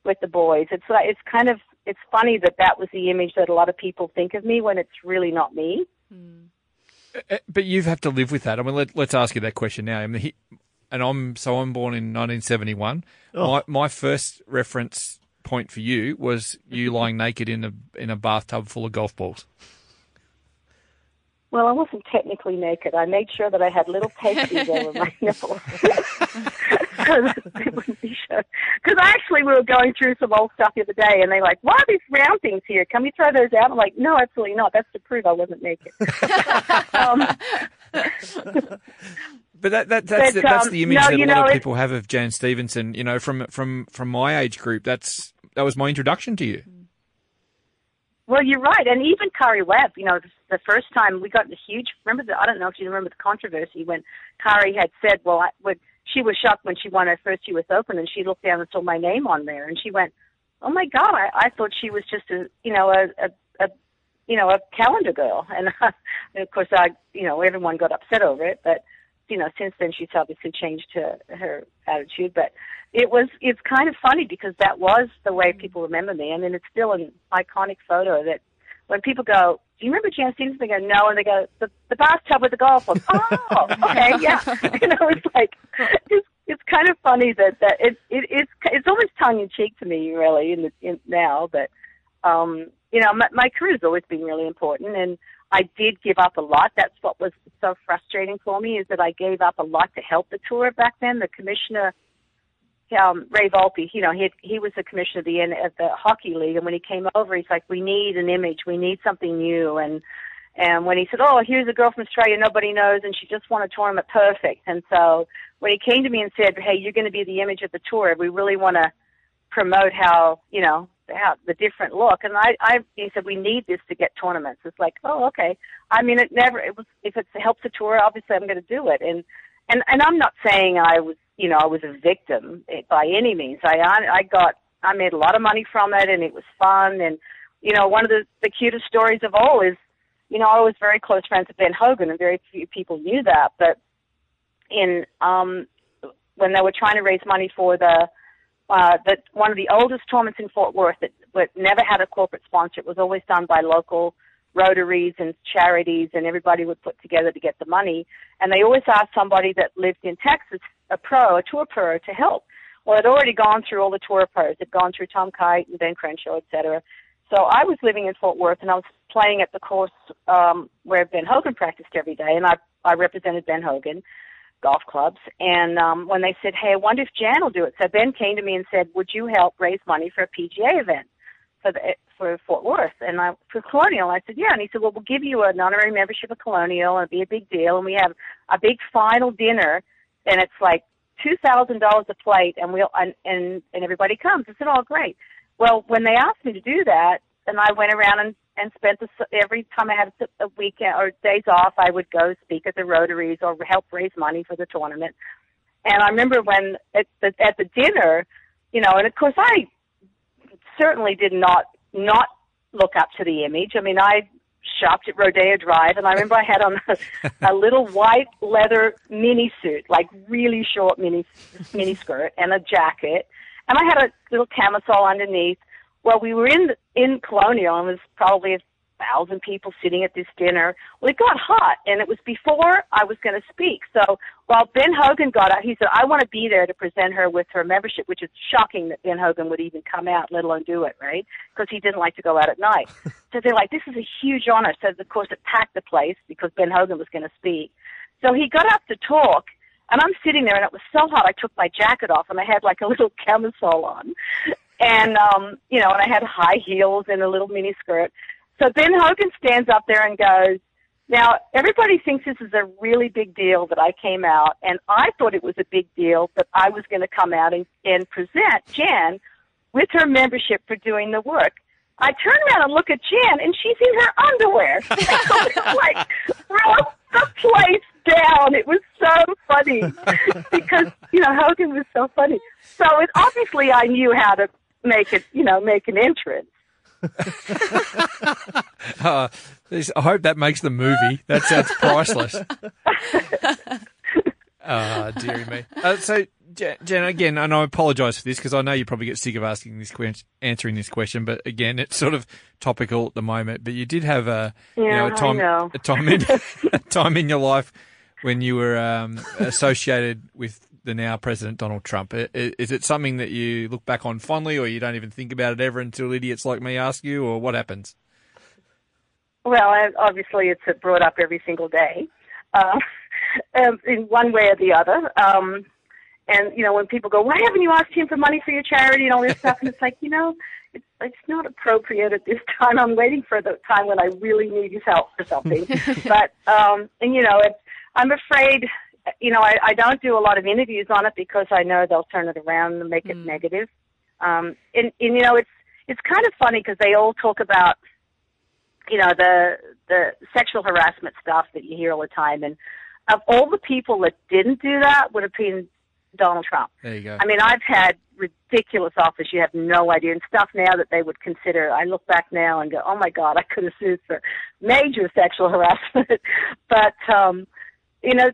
with the boys. It's like it's kind of it's funny that that was the image that a lot of people think of me when it's really not me. Mm. But you have to live with that. I mean, let, us ask you that question now. I mean, he, and I'm so I'm born in 1971. Oh. My my first reference point for you was you lying naked in a in a bathtub full of golf balls. Well, I wasn't technically naked. I made sure that I had little pasties over my nipples. Because actually, we were going through some old stuff the other day, and they're like, "Why are these round things here? Can we throw those out?" I'm like, "No, absolutely not. That's to prove I wasn't naked." um, but that, that that's but, the, that's um, the image no, that a lot know, of people have of Jan Stephenson. You know, from from from my age group, that's that was my introduction to you. Well, you're right, and even Karrie Webb. You know, the first time we got the huge. Remember the? I don't know if you remember the controversy when Karrie had said, "Well, I would." She was shocked when she won her first U.S. Open, and she looked down and saw my name on there, and she went, "Oh my God! I, I thought she was just a, you know, a, a, a you know, a calendar girl." And, uh, and of course, I, you know, everyone got upset over it, but you know, since then she's obviously changed her her attitude. But it was it's kind of funny because that was the way people remember me. I mean, it's still an iconic photo that when people go, "Do you remember Jan Stevens?" They go, "No," and they go, "The the bathtub with the golf ball." oh, okay, yeah. you know, it's like it's it's kind of funny that that it it it's it's almost tongue in cheek to me, really, in the in now. But um, you know, my, my career has always been really important, and I did give up a lot. That's what was so frustrating for me is that I gave up a lot to help the tour back then. The commissioner um, Ray Volpe, you know, he he was the commissioner of the at the hockey league, and when he came over, he's like, "We need an image, we need something new." And and when he said, "Oh, here's a girl from Australia nobody knows, and she just won a tournament, perfect." And so when he came to me and said, "Hey, you're going to be the image of the tour. We really want to promote how you know how the different look," and I, I he said, "We need this to get tournaments." It's like, oh, okay. I mean, it never. It was if it helps the tour, obviously I'm going to do it, and and and I'm not saying I was you know I was a victim by any means. I I got I made a lot of money from it, and it was fun. And you know one of the the cutest stories of all is you know I was very close friends with Ben Hogan, and very few people knew that. But in um when they were trying to raise money for the uh, that one of the oldest tournaments in Fort Worth that, that never had a corporate sponsor. It was always done by local rotaries and charities and everybody would put together to get the money. And they always asked somebody that lived in Texas, a pro, a tour pro, to help. Well, I'd already gone through all the tour pros. I'd gone through Tom Kite and Ben Crenshaw, et cetera. So I was living in Fort Worth and I was playing at the course um, where Ben Hogan practiced every day, and I I represented Ben Hogan golf clubs. And um, when they said, "Hey, I wonder if Jan will do it," so Ben came to me and said, "Would you help raise money for a PGA event?" for the for Fort Worth and I for Colonial. I said, Yeah and he said, Well we'll give you an honorary membership of Colonial and it'll be a big deal and we have a big final dinner and it's like two thousand dollars a plate and we'll and, and and everybody comes. I said, Oh great. Well when they asked me to do that and I went around and and spent the, every time I had a weekend or days off, I would go speak at the Rotaries or help raise money for the tournament. And I remember when at the, at the dinner, you know, and of course I certainly did not not look up to the image. I mean, I shopped at Rodeo Drive, and I remember I had on a, a little white leather mini suit, like really short mini mini skirt, and a jacket, and I had a little camisole underneath. Well, we were in in Colonial, and it was probably thousand people sitting at this dinner. Well, it got hot, and it was before I was going to speak. So while Ben Hogan got out, he said, "I want to be there to present her with her membership," which is shocking that Ben Hogan would even come out, let alone do it, right? Because he didn't like to go out at night. so they're like, "This is a huge honor." So of course it packed the place because Ben Hogan was going to speak. So he got up to talk, and I'm sitting there, and it was so hot. I took my jacket off, and I had like a little camisole on. And um, you know, and I had high heels and a little mini skirt. So Ben Hogan stands up there and goes, now, everybody thinks this is a really big deal that I came out, and I thought it was a big deal that I was going to come out and, and present Jan with her membership for doing the work. I turn around and look at Jan, and she's in her underwear. it's like broke the place down. It was so funny because you know Hogan was so funny. So it, obviously, I knew how to make it, you know, make an entrance. uh, I hope that makes the movie. That sounds priceless. Ah, oh, dearie me. Uh, so, Jen, again, and I apologise for this because I know you probably get sick of asking this question, answering this question, but again, it's sort of topical at the moment. But you did have a, yeah, you know, a time, know. a time in, a time in your life when you were um, associated with the now President Donald Trump. Is it something that you look back on fondly, or you don't even think about it ever until idiots like me ask you, or what happens? Well, obviously, it's brought up every single day, uh, in one way or the other. Um, and you know, when people go, "Why haven't you asked him for money for your charity and all this stuff?" and it's like, you know, it's it's not appropriate at this time. I'm waiting for the time when I really need his help for something. but um, and you know, it's I'm afraid you know, I, I don't do a lot of interviews on it because I know they'll turn it around and make it mm. negative. Um, and, and you know, it's it's kind of funny because they all talk about, you know, the the sexual harassment stuff that you hear all the time, and of all the people that didn't do that would have been Donald Trump. There you go. I mean, I've had ridiculous offers you have no idea, and stuff now that they would consider. I look back now and go, oh my God, I could have sued for major sexual harassment. but um, you know,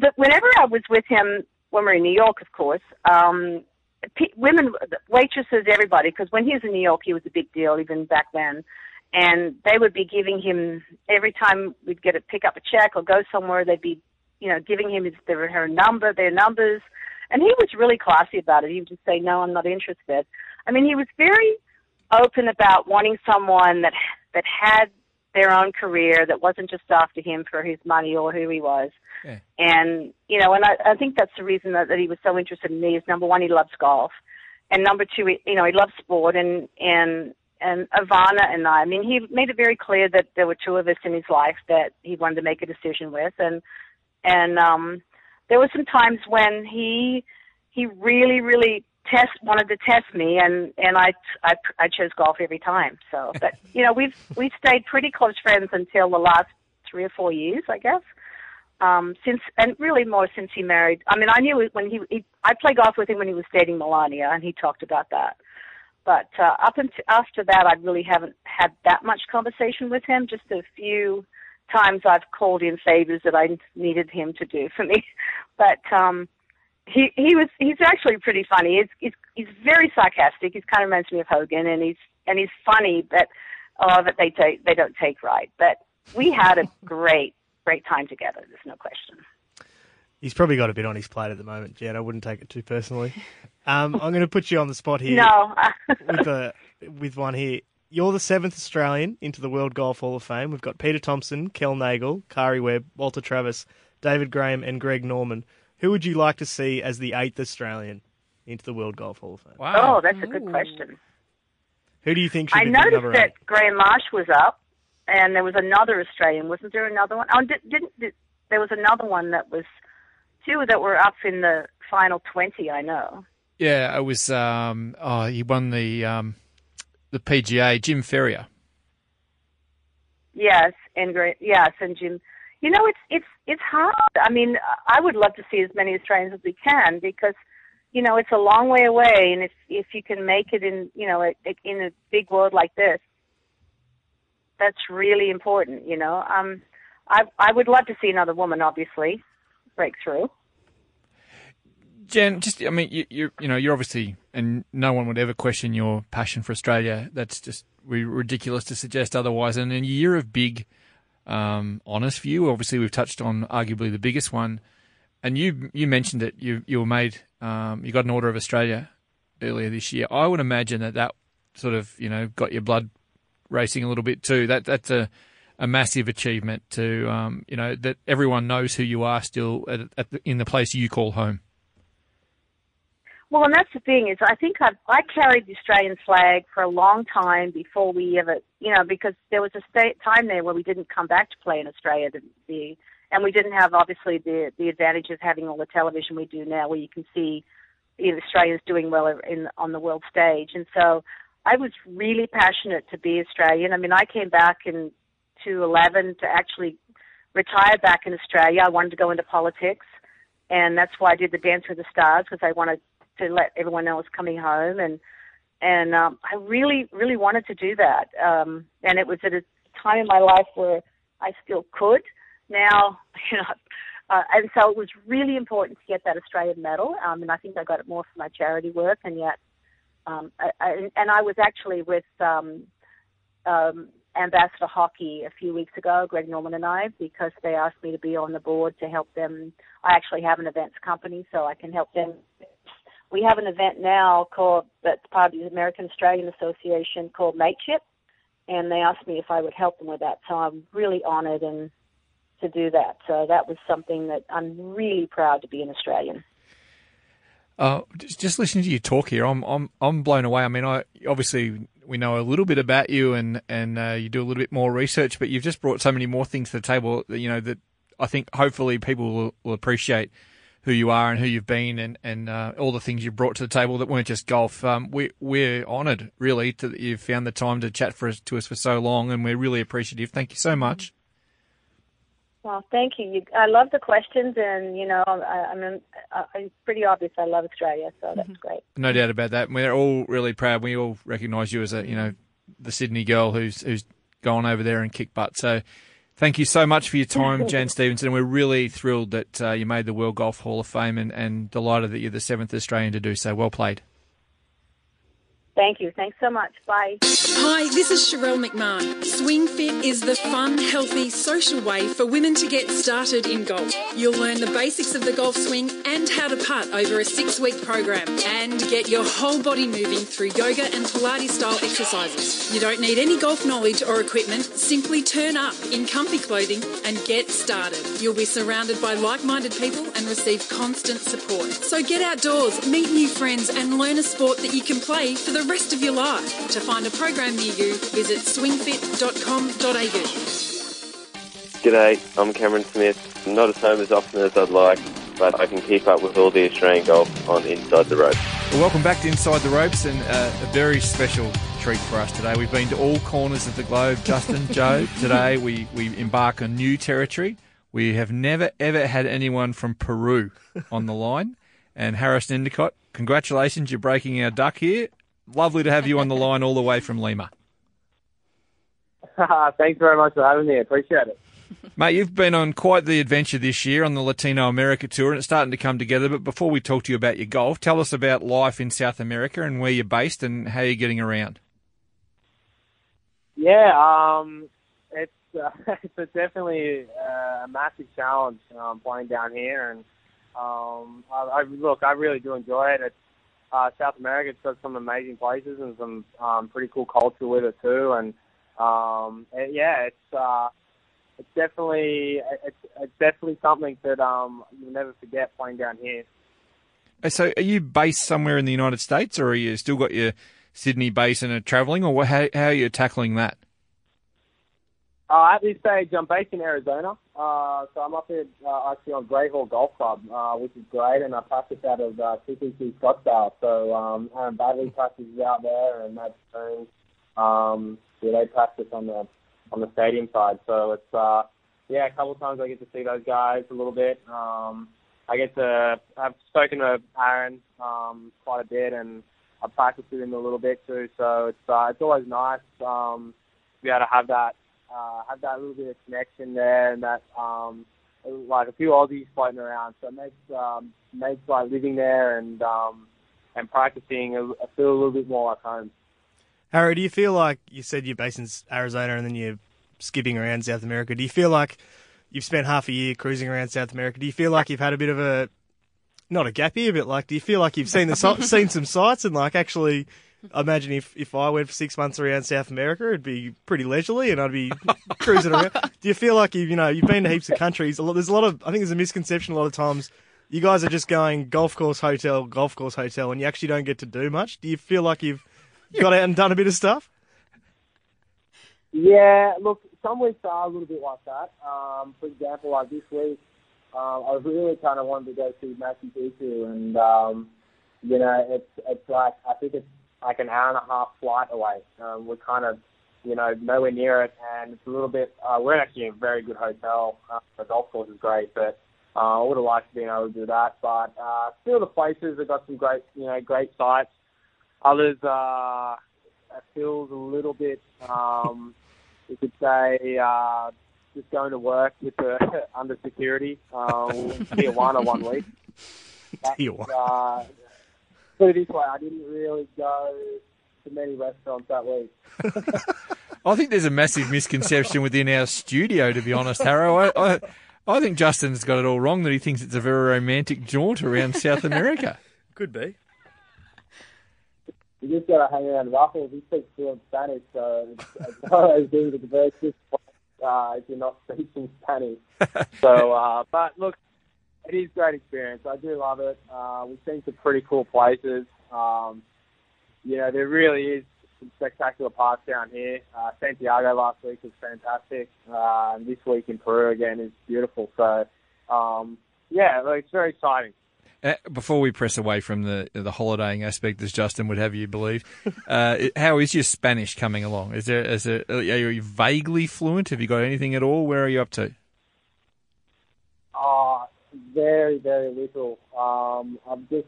but whenever I was with him, when we are in New York, of course, um, p- women, waitresses, everybody, because when he was in New York, he was a big deal even back then. And they would be giving him every time we'd get a pick up a check or go somewhere, they'd be, you know, giving him his their, her number, their numbers, and he was really classy about it. He would just say, "No, I'm not interested." I mean, he was very open about wanting someone that that had their own career that wasn't just after him for his money or who he was. Yeah. And you know, and I, I think that's the reason that, that he was so interested in me. Is number one, he loves golf, and number two, he, you know, he loves sport. And and and Ivana and I. I mean, he made it very clear that there were two of us in his life that he wanted to make a decision with, and and um, there were some times when he he really really test wanted to test me, and and I I, I chose golf every time. So, but you know, we've we've stayed pretty close friends until the last three or four years, I guess. Um, since and really more since he married. I mean, I knew when he, he I played golf with him when he was dating Melania, and he talked about that. But uh, up until after that, I really haven't had that much conversation with him. Just a few times I've called in favors that I needed him to do for me. But um, he he was he's actually pretty funny. He's he's he's very sarcastic. He's kind of reminds me of Hogan, and he's and he's funny, but oh, that they take they don't take right. But we had a great great time together. There's no question. He's probably got a bit on his plate at the moment, Jed. I wouldn't take it too personally. Um, I'm going to put you on the spot here. No. with a with one here. You're the seventh Australian into the World Golf Hall of Fame. We've got Peter Thomson, Kel Nagle, Karrie Webb, Walter Travis, David Graham, and Greg Norman. Who would you like to see as the eighth Australian into the World Golf Hall of Fame? Oh, that's a good question. Who do you think should be? I be noticed that eight? Graham Marsh was up, and there was another Australian. Wasn't there another one? Oh, did, didn't did, there was another one that was two that were up in the final twenty? I know. Yeah, it was. Um, oh, he won the um, the PGA. Jim Ferrier. Yes, and great. Yes, and Jim. You know, it's it's it's hard. I mean, I would love to see as many Australians as we can because, you know, it's a long way away, and if if you can make it in, you know, a, in a big world like this, that's really important. You know, um, I I would love to see another woman, obviously, break through. Jen, just I mean, you, you you know, you're obviously, and no one would ever question your passion for Australia. That's just ridiculous to suggest otherwise. And in a year of big, um, honest view, obviously we've touched on arguably the biggest one, and you you mentioned it. You you were made, um, you got an Order of Australia earlier this year. I would imagine that that sort of you know got your blood racing a little bit too. That that's a a massive achievement to um, you know that everyone knows who you are still at, at the, in the place you call home. Well, and that's the thing is, I think I I carried the Australian flag for a long time before we ever, you know, because there was a state, time there where we didn't come back to play in Australia, the, the and we didn't have obviously the the advantage of having all the television we do now, where you can see you know, Australians doing well in on the world stage, and so I was really passionate to be Australian. I mean, I came back in 2011 to actually retire back in Australia. I wanted to go into politics, and that's why I did the Dance with the Stars because I wanted to let everyone know I was coming home, and and um, I really, really wanted to do that. Um, and it was at a time in my life where I still could. Now, you know, uh, and so it was really important to get that Australian medal. Um, and I think I got it more for my charity work, and yet, um, I, I, and I was actually with um, um, Ambassador Hockey a few weeks ago, Greg Norman and I, because they asked me to be on the board to help them. I actually have an events company, so I can help them. We have an event now called that's part of the American Australian Association called Mateship, and they asked me if I would help them with that. So I'm really honoured and to do that. So that was something that I'm really proud to be an Australian. Uh, just, just listening to you talk here, I'm I'm I'm blown away. I mean, I obviously we know a little bit about you, and and uh, you do a little bit more research, but you've just brought so many more things to the table. That, you know that I think hopefully people will, will appreciate who you are and who you've been, and and uh, all the things you brought to the table that weren't just golf. Um, we we're honoured really to, that you've found the time to chat for us to us for so long, and we're really appreciative. Thank you so much. Well, thank you. you I love the questions, and you know, I, I mean, I, it's pretty obvious I love Australia, so that's great. No doubt about that. We're all really proud. We all recognise you as a you know the Sydney girl who's who's gone over there and kicked butt. So. Thank you so much for your time, Jan Stephenson. We're really thrilled that uh, you made the World Golf Hall of Fame and, and delighted that you're the seventh Australian to do so. Well played. Thank you. Thanks so much. Bye. Hi, this is Sharelle McMahon. Swing Fit is the fun, healthy, social way for women to get started in golf. You'll learn the basics of the golf swing and how to putt over a six week program and get your whole body moving through yoga and Pilates style exercises. You don't need any golf knowledge or equipment, simply turn up in comfy clothing and get started. You'll be surrounded by like minded people and receive constant support. So get outdoors, meet new friends, and learn a sport that you can play for the rest of your life. To find a program near you, visit swingfit.com.au. G'day, I'm Cameron Smith. I'm not at home as often as I'd like, but I can keep up with all the Australian golf on Inside the Ropes. Well, welcome back to Inside the Ropes and uh, a very special treat for us today. We've been to all corners of the globe, Justin, Joe. Today we, we embark on new territory. We have never, ever had anyone from Peru on the line. And Harris Endycott, congratulations, you're breaking our duck here. Lovely to have you on the line all the way from Lima. Thanks very much for having me. Appreciate it. Mate, you've been on quite the adventure this year on the Latino America tour, and it's starting to come together. But before we talk to you about your golf, tell us about life in South America and where you're based and how you're getting around. Yeah, um, it's uh, it's definitely uh, a massive challenge um, playing down here, and um, I, I look, I really do enjoy it. It's uh, South America. It's got some amazing places and some um, pretty cool culture with it too, and um, and yeah, it's uh, it's definitely it's, it's definitely something that um, you'll never forget playing down here. Uh, So, are you based somewhere in the United States, or are you still got your Sydney base and are travelling, or how, how are you tackling that? Uh, at this stage, I'm based in Arizona, uh, so I'm up here uh, actually on Grayhawk Golf Club, uh, which is great, and I practice out of uh, TPC Scottsdale. So um, Aaron Baddeley practices out there, and Matt Jones, um, yeah, they practice on the on the stadium side. So it's uh, yeah, a couple of times I get to see those guys a little bit. Um, I get to I've spoken to Aaron um, quite a bit, and I practice with him a little bit too. So it's uh, it's always nice um, to be able to have that uh, have that little bit of connection there, and that um, like a few Aussies floating around. So it makes um, makes like living there and um, and practicing a feel a little bit more like home. Harry, do you feel like you said you're based in Arizona and then you're skipping around South America? Do you feel like you've spent half a year cruising around South America? Do you feel like you've had a bit of a not a gap year, but like, do you feel like you've seen the seen some sights and like actually? Imagine if, if I went for six months around South America, it'd be pretty leisurely, and I'd be cruising around. Do you feel like you've you know you've been to heaps of countries? A lot, there's a lot of I think there's a misconception a lot of times. You guys are just going golf course hotel, golf course hotel, and you actually don't get to do much. Do you feel like you've got out and done a bit of stuff? Yeah, look, some weeks are a little bit like that. Um, for example, like this week, um, I really kind of wanted to go see Machu Picchu, and um, you know, it's it's like I think it's like an hour and a half flight away. Um, we're kind of, you know, nowhere near it, and it's a little bit. Uh, we're actually in a very good hotel. Uh, the golf course is great, but uh, I would have liked to be able to do that. But uh, still, the places have got some great, you know, great sites. Others uh, it feels a little bit, um, you could say, uh, just going to work with the under security. Um, Tijuana one or one week. That's, uh, put it this way, I didn't really go to many restaurants that week. I think there's a massive misconception within our studio, to be honest, Harrow. I, I, I think Justin's got it all wrong that he thinks it's a very romantic jaunt around South America. Could be. You just got to hang around Ruffels. He speaks fluent Spanish, so it's, it's one of those things very difficult uh, if you're not speaking Spanish. so, uh, but look, it is a great experience. I do love it. Uh, we've seen some pretty cool places. Um, you know, there really is some spectacular parks down here. Uh, Santiago last week was fantastic. Uh, and this week in Peru again is beautiful. So, um, yeah, it's very exciting. Uh, before we press away from the the holidaying aspect, as Justin would have you believe, uh, how is your Spanish coming along? Is there is there are you vaguely fluent? Have you got anything at all? Where are you up to? Uh, very, very little. Um, I'm just,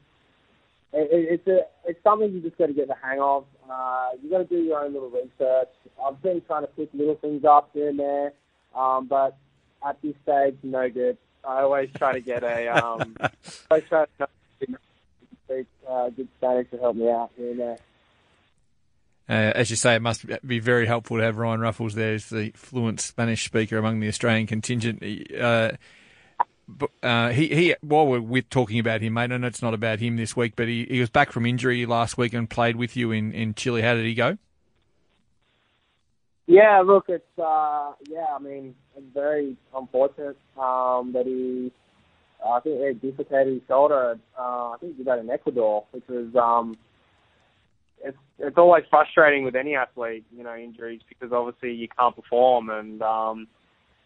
it, it's a, it's something you just got to get the hang of. Uh, you got to do your own little research. I've been trying to pick little things up here and there, um, but at this stage, no good. I always try to get a, um, I always try to uh, good Spanish to help me out here and there. Uh, as you say, it must be very helpful to have Ryan Ruffels there as the fluent Spanish speaker among the Australian contingent. Uh, uh, he, he, while we're with talking about him, mate, I know it's not about him this week, but he, he was back from injury last week and played with you in, in Chile. How did he go? Yeah, look, it's uh, yeah. I mean, it's very unfortunate um, that he. I think he dislocated his shoulder. Uh, I think he did that in Ecuador, which was um, it's it's always frustrating with any athlete, you know, injuries because obviously you can't perform, and um,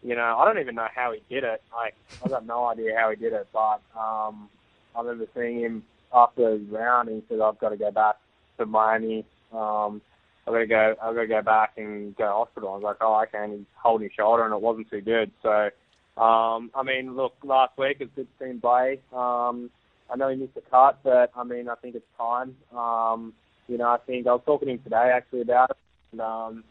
you know, I don't even know how he did it. Like, I got no idea how he did it, but um, I remember seeing him after his round, and he said, "I've got to go back to Miami." Um, I've got to go. I've got to go back and go to hospital. I was like, oh, okay. And he's holding his shoulder, and it wasn't too good. So, um, I mean, look, last week it's good to see him play. Um, I know he missed the cut, but I mean, I think it's time. Um, you know, I think I was talking to him today actually about it. And, um,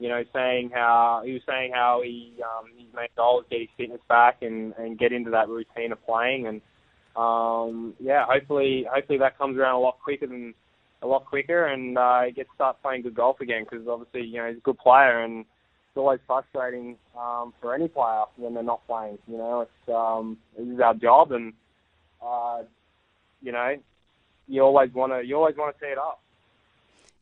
you know, saying how he was saying how he um, his main goal is get his fitness back and and get into that routine of playing. And um, yeah, hopefully, hopefully that comes around a lot quicker than a lot quicker, and uh, he gets to start playing good golf again. Because obviously, you know, he's a good player, and it's always frustrating um, for any player when they're not playing. You know, it's um, this is our job, and uh, you know, you always want to you always want to see it up.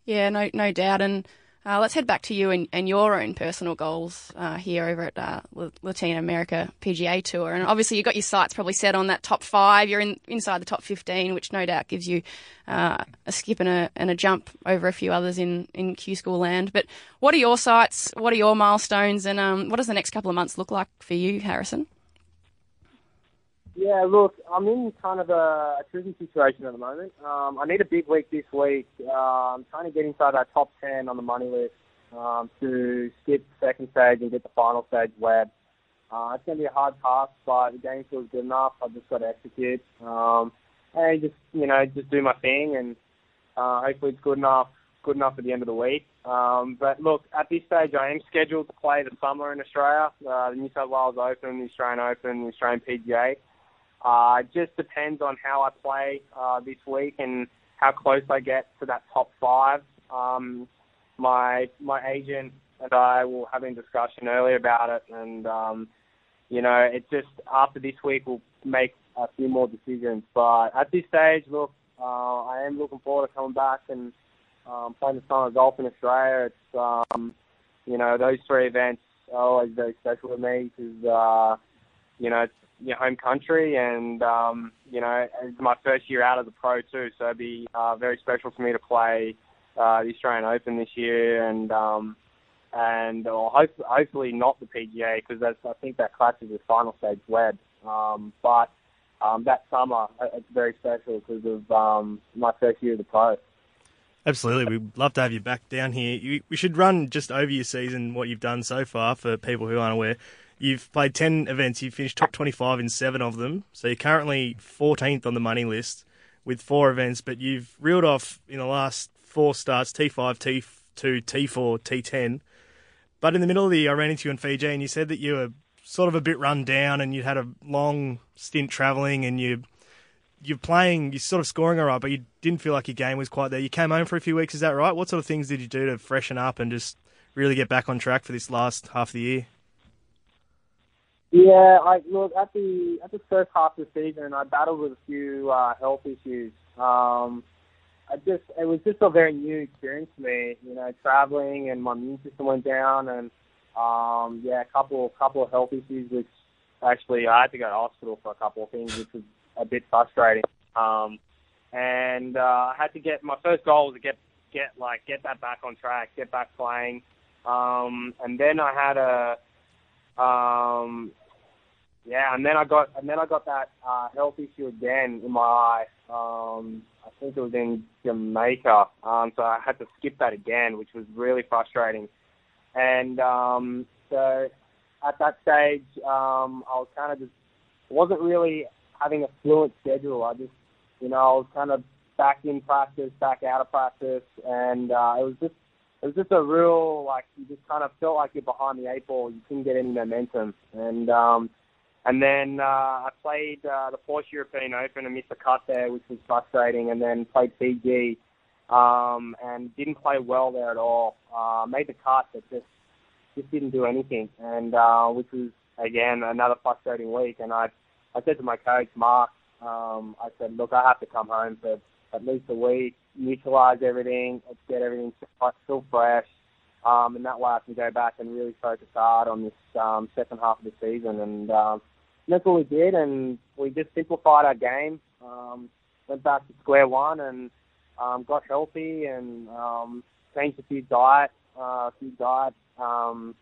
Yeah, no, no doubt. And uh, let's head back to you and, and your own personal goals uh, here over at uh, Latin America PGA Tour. And obviously, you've got your sights probably set on that top five. You're in, inside the top 15, which no doubt gives you uh, a skip and a, and a jump over a few others in, in Q School land. But what are your sights? What are your milestones? And um, what does the next couple of months look like for you, Harrison? Yeah, look, I'm in kind of a, a tricky situation at the moment. Um, I need a big week this week. Uh, I'm trying to get inside that top 10 on the money list um, to skip second stage and get the final stage web. Uh, it's going to be a hard task, but the game feels good enough. I've just got to execute. Um, and just, you know, just do my thing and uh, hopefully it's good enough, good enough at the end of the week. Um, but look, at this stage, I am scheduled to play the summer in Australia, uh, the New South Wales Open, the Australian Open, the Australian PGA. Uh, it just depends on how I play uh, this week and how close I get to that top five. Um, my my agent and I were having a discussion earlier about it, and um, you know, it just after this week we'll make a few more decisions. But at this stage, look, uh, I am looking forward to coming back and um, playing the summer golf in Australia. It's um, you know, those three events are always very special to me because uh, you know it's you home country, and um, you know it's my first year out of the pro too, so it'd be uh, very special for me to play uh, the Australian Open this year, and um, and or hope, hopefully not the PGA because I think that clashes with final stage web, um, but um, that summer uh, it's very special because of um, my first year of the pro. Absolutely, we'd love to have you back down here. we should run just over your season, what you've done so far for people who aren't aware. You've played 10 events. You've finished top 25 in seven of them. So you're currently 14th on the money list with four events, but you've reeled off in the last four starts T5, T2, T4, T10. But in the middle of the year, I ran into you in Fiji and you said that you were sort of a bit run down and you'd had a long stint travelling and you you're playing, you're sort of scoring all right, but you didn't feel like your game was quite there. You came home for a few weeks, is that right? What sort of things did you do to freshen up and just really get back on track for this last half of the year? Yeah, I look at the at the first half of the season, I battled with a few uh, health issues. Um, I just it was just a very new experience for me, you know, traveling and my immune system went down, and um, yeah, a couple couple of health issues, which actually I had to go to hospital for a couple of things, which was a bit frustrating. Um, and uh, I had to get my first goal was to get get like get that back on track, get back playing, um, and then I had a um, yeah, and then I got and then I got that uh, health issue again in my eye. Um, I think it was in Jamaica, um, so I had to skip that again, which was really frustrating. And um, so at that stage, um, I was kind of just wasn't really having a fluent schedule. I just, you know, I was kind of back in practice, back out of practice, and uh, it was just it was just a real like you just kind of felt like you're behind the eight ball. You couldn't get any momentum, and um, and then uh, I played uh, the Porsche European Open and missed a cut there, which was frustrating. And then played Fiji, um, and didn't play well there at all. Uh, made the cut, but just just didn't do anything, and uh, which was again another frustrating week. And I I said to my coach Mark, um, I said, look, I have to come home for at least a week, neutralize everything, get everything still fresh. Um, and that way I can go back and really focus hard on this um, second half of the season. And um, that's what we did, and we just simplified our game. Um, went back to square one and um, got healthy and um, changed a few diet, uh, a few diet, um,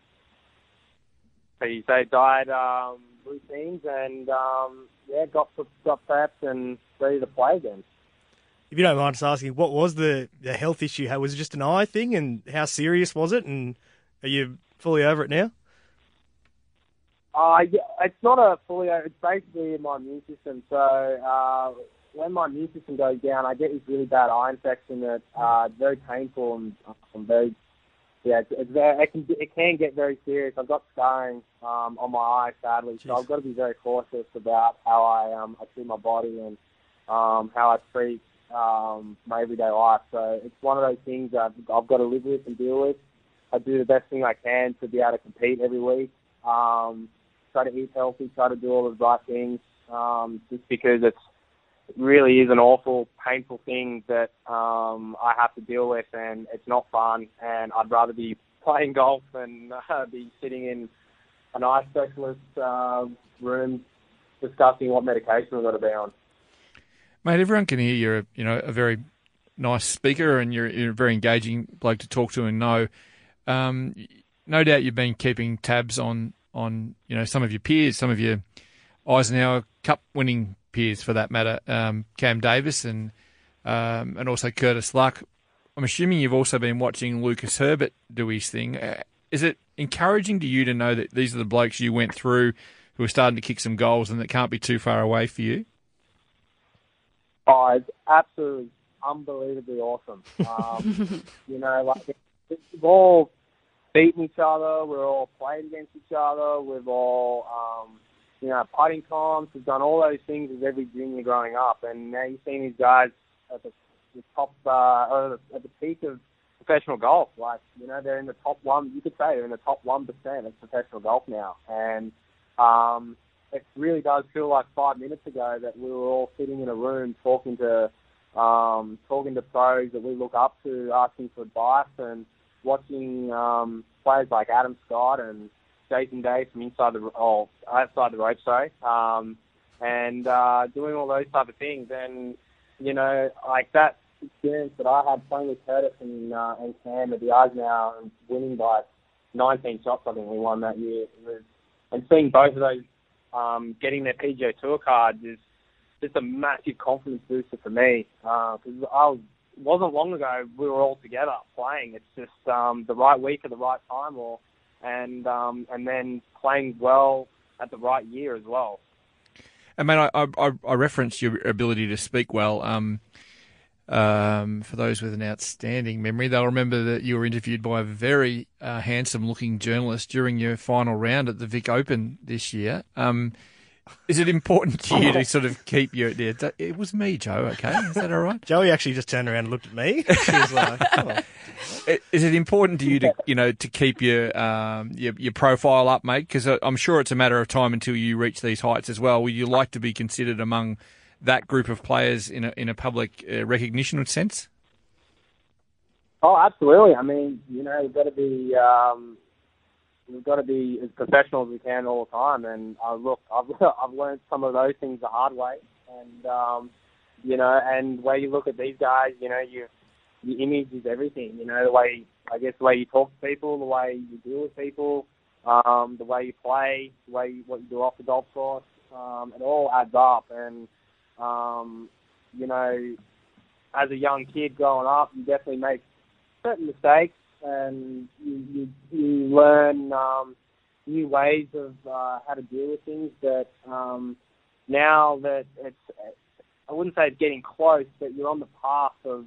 so you say diet um, routines, and um, yeah, got got prepped and ready to play again. If you don't mind us asking, what was the, the health issue had? Was it just an eye thing, and how serious was it? And are you fully over it now? Uh, yeah, it's not a fully. Over it's basically my immune system. So uh, when my immune system goes down, I get this really bad eye infection that's uh, very painful and very yeah, it's, it's very, it can it can get very serious. I've got scarring um, on my eye, sadly, Jeez. so I've got to be very cautious about how I um I treat my body and um how I treat um my everyday life. So it's one of those things I've, I've got to live with and deal with. I do the best thing I can to be able to compete every week. Um, try to eat healthy, try to do all the right things. Um, just because it's it really is an awful, painful thing that um, I have to deal with, and it's not fun. And I'd rather be playing golf than uh, be sitting in an eye specialist uh, room discussing what medication we've got to be on. Mate, everyone can hear you're, a, you know, a very nice speaker, and you're, you're a very engaging bloke to talk to and know. Um, no doubt you've been keeping tabs on on you know some of your peers, some of your Eisenhower Cup winning peers for that matter, um, Cam Davis and um, and also Curtis Luck. I'm assuming you've also been watching Lucas Herbert do his thing. Uh, is it encouraging to you to know that these are the blokes you went through who are starting to kick some goals and that can't be too far away for you? Oh, it's absolutely unbelievably awesome. Um, you know, like we've all beaten each other, we're all played against each other, we've all um, you know, putting comps. We've done all those things as every junior growing up, and now you're seeing these guys at the, the top, uh, or at the peak of professional golf. Like, you know, they're in the top one. You could say they're in the top one percent of professional golf now, and um, it really does feel like five minutes ago that we were all sitting in a room talking to um, talking to pros that we look up to, asking for advice, and watching um, players like Adam Scott and Jason Day from inside the oh outside the rope, sorry, um, and uh, doing all those type of things. And you know, like that experience that I had playing with Curtis and uh, and Cam at the Eisenhower and winning by 19 shots, I think we won that year. Was, and seeing both of those um, getting their PGA Tour cards is just a massive confidence booster for me because uh, I was wasn't long ago we were all together playing. It's just um, the right week at the right time, or and um, and then playing well at the right year as well. And man, I, I, I referenced your ability to speak well. Um, um, for those with an outstanding memory, they'll remember that you were interviewed by a very uh, handsome-looking journalist during your final round at the Vic Open this year. Um, is it important to you to sort of keep your? Yeah, it was me, Joe. Okay, is that all right? Joey actually just turned around and looked at me. She was like, oh. Is it important to you to you know to keep your um, your, your profile up, mate? Because I'm sure it's a matter of time until you reach these heights as well. Would you like to be considered among that group of players in a in a public uh, recognition sense? Oh, absolutely. I mean, you know, you've got to be um, we've got to be as professional as we can all the time. And uh, look, I've I've learned some of those things the hard way, and um, you know, and where you look at these guys, you know, you your image is everything. You know, the way I guess the way you talk to people, the way you deal with people, um, the way you play, the way you, what you do off the golf course, um, it all adds up. And um, you know, as a young kid growing up, you definitely make certain mistakes and you you, you learn um, new ways of uh, how to deal with things. That um, now that it's, I wouldn't say it's getting close, but you're on the path of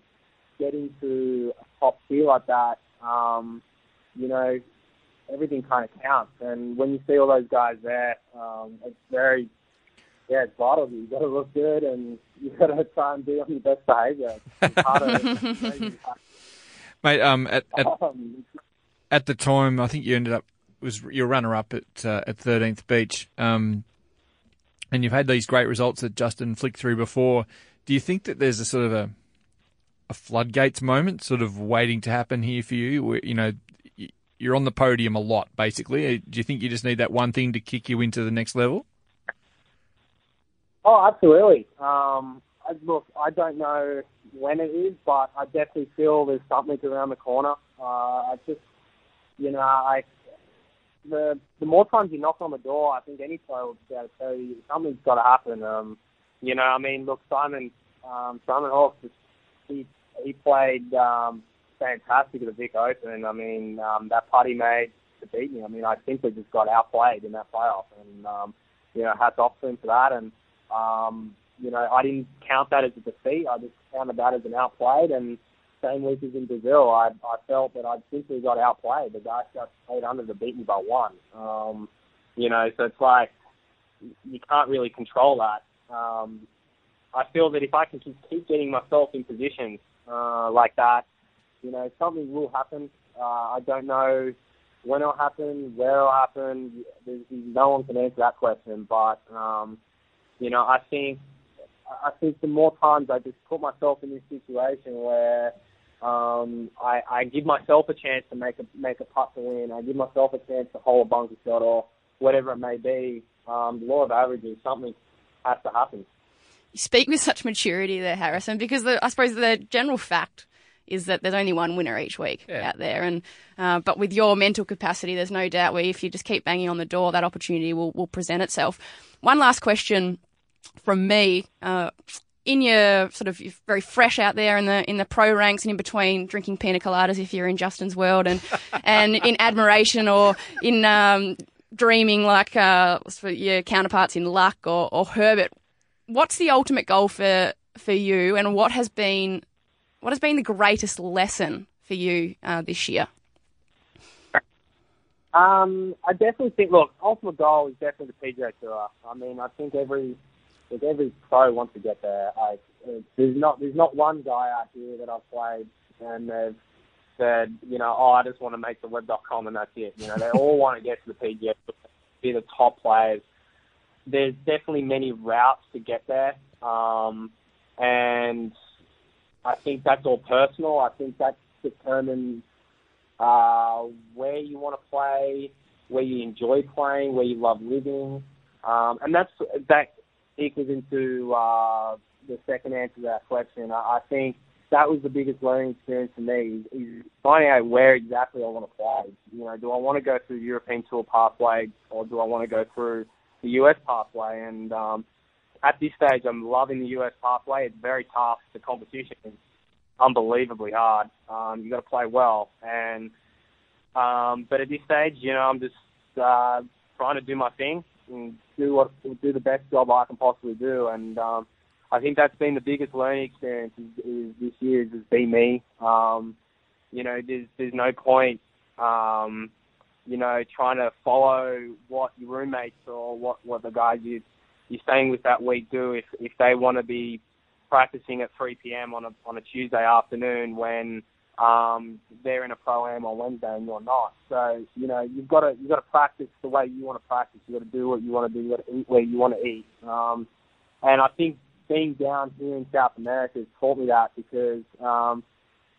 getting to a top tier like that. Um, you know, everything kind of counts. And when you see all those guys there, um, it's very yeah, it's vital. You got to look good, and you got to try and be on your best behaviour. It's. Mate, um, at, at, Um, at the time, I think you ended up was your runner up at uh, at Thirteenth Beach, um, and you've had these great results that Justin flicked through before. Do you think that there's a sort of a a floodgates moment, sort of waiting to happen here for you? Where you know you're on the podium a lot, basically. Do you think you just need that one thing to kick you into the next level? Oh, absolutely. Um, look, I don't know when it is, but I definitely feel there's something around the corner. Uh, I just, you know, I the the more times you knock on the door, I think any player will be able to tell you something's got to happen. Um, you know, I mean, look, Simon um, Simon Hawkes, he he played um, fantastic at the Vic Open. I mean, um, that putt he made to beat me. I mean, I simply just got outplayed in that playoff, and um, you know, hats off to him for that. And um, you know, I didn't count that as a defeat. I just counted that as an outplayed. And same week as in Brazil, I I felt that I simply got outplayed. The guys got eight under to beat me by one. Um, you know, so it's like you can't really control that. Um, I feel that if I can keep, keep getting myself in positions uh, like that, you know, something will happen. Uh, I don't know when it'll happen, where it'll happen. There's, no one can answer that question. But um, you know, I think I think the more times I just put myself in this situation where um, I, I give myself a chance to make a make a putt to win, I give myself a chance to hold a bunker shot or whatever it may be. Um, the law of averages, something has to happen. You speak with such maturity there, Harrison, because the, I suppose the general fact is that there's only one winner each week out there, and uh, but with your mental capacity, there's no doubt where if you just keep banging on the door, that opportunity will will present itself. One last question from me. Uh, in your sort of you're very fresh out there in the in the pro ranks and in between drinking pina coladas if you're in Justin's world and and in admiration or in um, dreaming like uh, for your counterparts in Luck or, or Herbert. What's the ultimate goal for for you, and what has been what has been the greatest lesson for you uh, this year? Um, I definitely think. Look, ultimate goal is definitely the PGA Tour. I mean, I think every like every pro wants to get there. I, there's not there's not one guy out here that I've played and they've said, you know, oh, I just want to make the web.com and that's it. You know, they all want to get to the PGA, be the top players. There's definitely many routes to get there, um, and I think that's all personal. I think that determines uh, where you want to play, where you enjoy playing, where you love living, um, and that's that equals into uh, the second answer to that question. I, I think that was the biggest learning experience for me is, finding out where exactly I want to play. You know, do I want to go through the European Tour pathway or do I want to go through the US pathway? And um, at this stage, I'm loving the US pathway. It's very tough. The competition is unbelievably hard. Um, you got to play well, and um, but at this stage, you know, I'm just uh, trying to do my thing and do what do the best job I can possibly do. And um, I think that's been the biggest learning experience is, is this year is just be me. Um, you know, there's there's no point, um, you know, trying to follow what your roommates or what what the guys you you're staying with that week do if if they want to be practicing at 3 p.m. on a on a Tuesday afternoon when um, they're in a pro am on Wednesday and you're not. So you know you've got to you've got to practice the way you want to practice. You've got to do what you want to do. You've got to eat where you want to eat. Um, and I think being down here in South America has taught me that because um,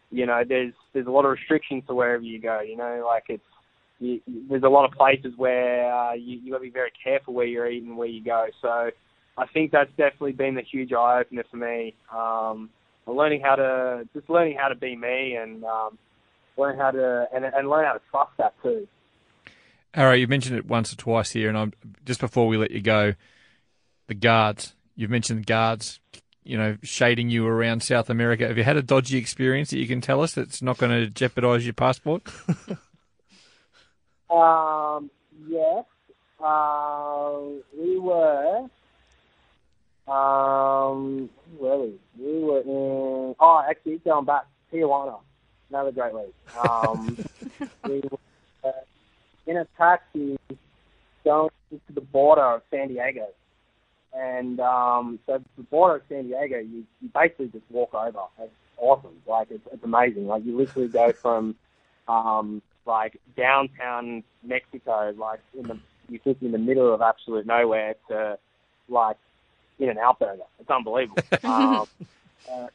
you know there's there's a lot of restrictions to wherever you go. You know, like it's you, there's a lot of places where uh, you you got to be very careful where you're eating, where you go. So I think that's definitely been the huge eye opener for me. Um, learning how to just learning how to be me and um, learn how to and, and learn how to trust that too. Arrow, you mentioned it once or twice here, and I'm just before we let you go, the guards. You've mentioned the guards, you know, shading you around South America. Have you had a dodgy experience that you can tell us that's not going to jeopardise your passport? Um, yes, uh, we were. Um, where were we? We were in. Oh, actually, going back to Tijuana, another great league. Um, we were uh, in a taxi going to the border of San Diego, and um, so the border of San Diego, you, you basically just walk over. It's awesome. Like it's, it's amazing. Like you literally go from um, like downtown Mexico, like in the you think in the middle of absolute nowhere to like in an out burger. It's unbelievable. um, uh,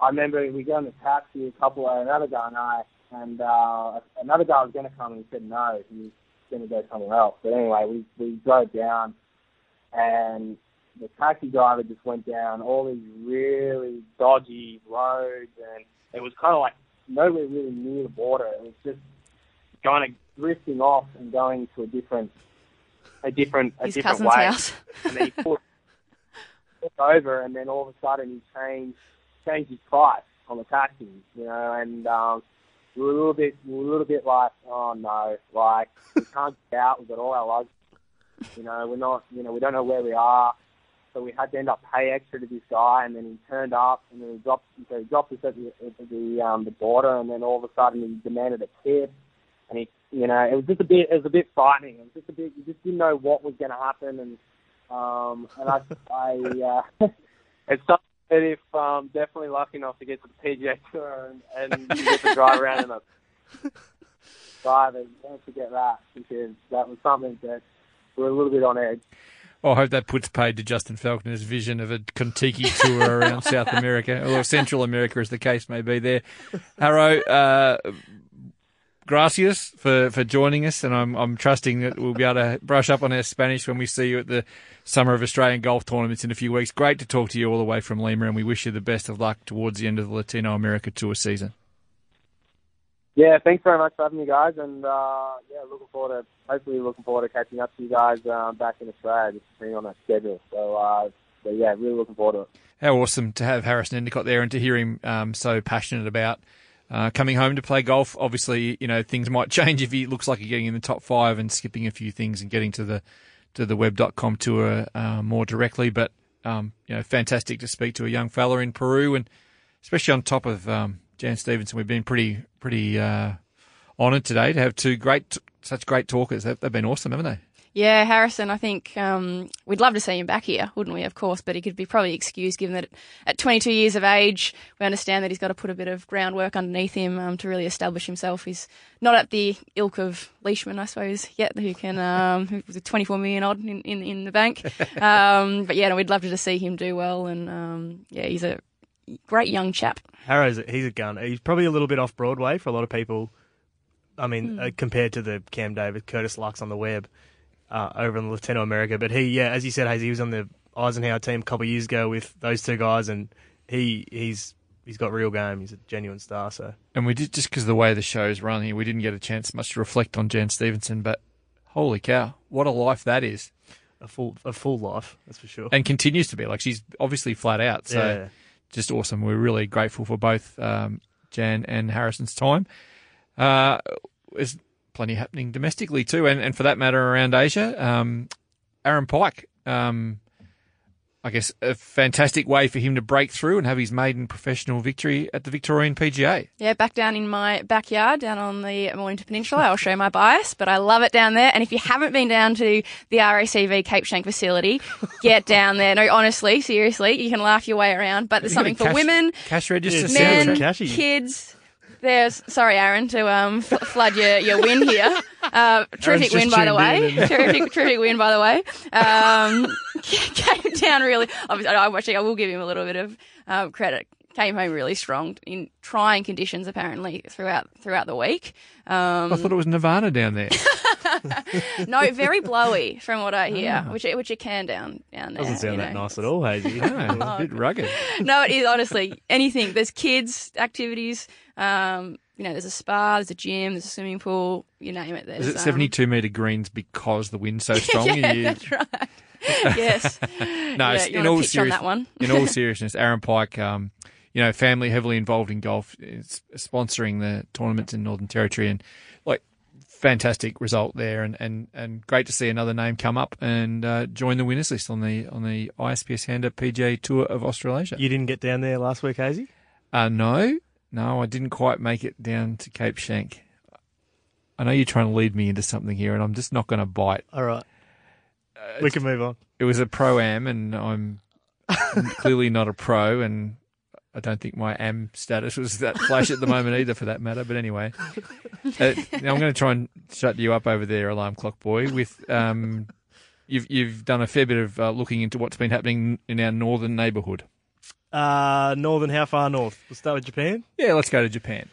I remember we got in the taxi, a couple, of another guy and I, and uh, another guy was going to come and he said no, he was going to go somewhere else. But anyway, we we drove down, and the taxi driver just went down all these really dodgy roads, and it was kind of like nowhere really near the border. It was just kind of drifting off and going to a different, a different, a His different way. house. and he put took over, and then all of a sudden he changed changed his price on the taxi, you know, and um, we were a little bit we were a little bit like, oh no, like we can't get out. We've got all our luggage, you know, we're not, you know, we don't know where we are. So we had to end up pay extra to this guy, and then he turned up, and then he dropped, so he dropped us at the at the um, the border, and then all of a sudden he demanded a tip, and he, you know, it was just a bit, it was a bit frightening. It was just a bit, you just didn't know what was going to happen, and um, and I, I, uh, it's something that if um, definitely lucky enough to get to the PGA Tour and, and you get to drive around in a driver, don't forget that because that was something that we're a little bit on edge. Well, I hope that puts paid to Justin Falconer's vision of a Contiki tour around South America or Central America, as the case may be. There, Harrow, uh, gracias for, for joining us, and I'm I'm trusting that we'll be able to brush up on our Spanish when we see you at the Summer of Australian Golf Tournaments in a few weeks. Great to talk to you all the way from Lima, and we wish you the best of luck towards the end of the Latino America Tour season. Yeah, thanks very much for having me, guys, and uh, yeah, looking forward to hopefully looking forward to catching up to you guys um, back in Australia, just being on that schedule. So, uh, so yeah, really looking forward to it. How awesome to have Harrison Endycott there and to hear him um, so passionate about uh, coming home to play golf. Obviously, you know things might change if he looks like he's getting in the top five and skipping a few things and getting to the to the web.com tour uh, more directly. But um, you know, fantastic to speak to a young fella in Peru and especially on top of um, Jan Stephenson. We've been pretty pretty uh, honoured today to have two great, such great talkers. They've, they've been awesome, haven't they? Yeah, Harrison, I think um, we'd love to see him back here, wouldn't we, of course, but he could be probably excused given that at 22 years of age, we understand that he's got to put a bit of groundwork underneath him um, to really establish himself. He's not at the ilk of Leishman, I suppose, yet, who can, um, who was 24 million odd in, in, in the bank. um, but yeah, no, we'd love to see him do well, and um, yeah, he's a great young chap. Harrow's he's a gun. He's probably a little bit off Broadway for a lot of people. I mean, Hmm. uh, compared to the Cam Davis, Curtis Lucks on the web uh, over in Latino America. But he, yeah, as you said, Hazy, he was on the Eisenhower team a couple of years ago with those two guys, and he he's he's got real game. He's a genuine star. So And we did just because the way the show's run here, we didn't get a chance much to reflect on Jan Stephenson. But holy cow, what a life that is! a full a full life, that's for sure. and continues to be. Like she's obviously flat out. So Yeah. just awesome. We're really grateful for both um, Jan and Harrison's time. Uh, there's plenty happening domestically too, and, and for that matter around Asia. Um, Aaron Pike, um, I guess a fantastic way for him to break through and have his maiden professional victory at the Victorian PGA. Yeah, back down in my backyard, down on the Mornington Peninsula. I'll show my bias, but I love it down there. And if you haven't been down to the RACV Cape Schanck facility, get down there. No, honestly, seriously, you can laugh your way around, but there's something got for cash- women, cash register men. Cashy. kids. There's sorry, Aaron, to um fl- flood your, your win here. Uh, terrific win, by the way. terrific, terrific win, by the way. Um, came down really. Obviously, I actually I will give him a little bit of um, credit. Came home really strong in trying conditions, apparently throughout throughout the week. Um, I thought it was Nirvana down there. no, very blowy from what I hear, which it, which it can down down there. Doesn't sound that know. nice at all, Hazy. Yeah, it's a bit rugged. no, it is honestly anything. There's kids activities. Um, you know, there's a spa, there's a gym, there's a swimming pool. You name it. There's Is it um, 72 metre greens because the wind's so strong? yeah, and you, that's right. yes. no, yeah, you in wanna all pitch on that one. in all seriousness, Aaron Pike, um, you know, family heavily involved in golf, is sponsoring the tournaments in Northern Territory, and like fantastic result there, and, and, and great to see another name come up and uh, join the winners list on the on the ISPS Handa PGA Tour of Australasia. You didn't get down there last week, Hazy. Uh, no, no, I didn't quite make it down to Cape Schanck. I know you're trying to lead me into something here, and I'm just not going to bite. All right. we can move on. It was a pro am, and I'm clearly not a pro, and I don't think my am status was that flash at the moment either, for that matter. But anyway, uh, now I'm going to try and shut you up over there, alarm clock boy. With um, you've you've done a fair bit of uh, looking into what's been happening in our northern neighbourhood. Uh, northern, how far north? We'll start with Japan. Yeah, let's go to Japan.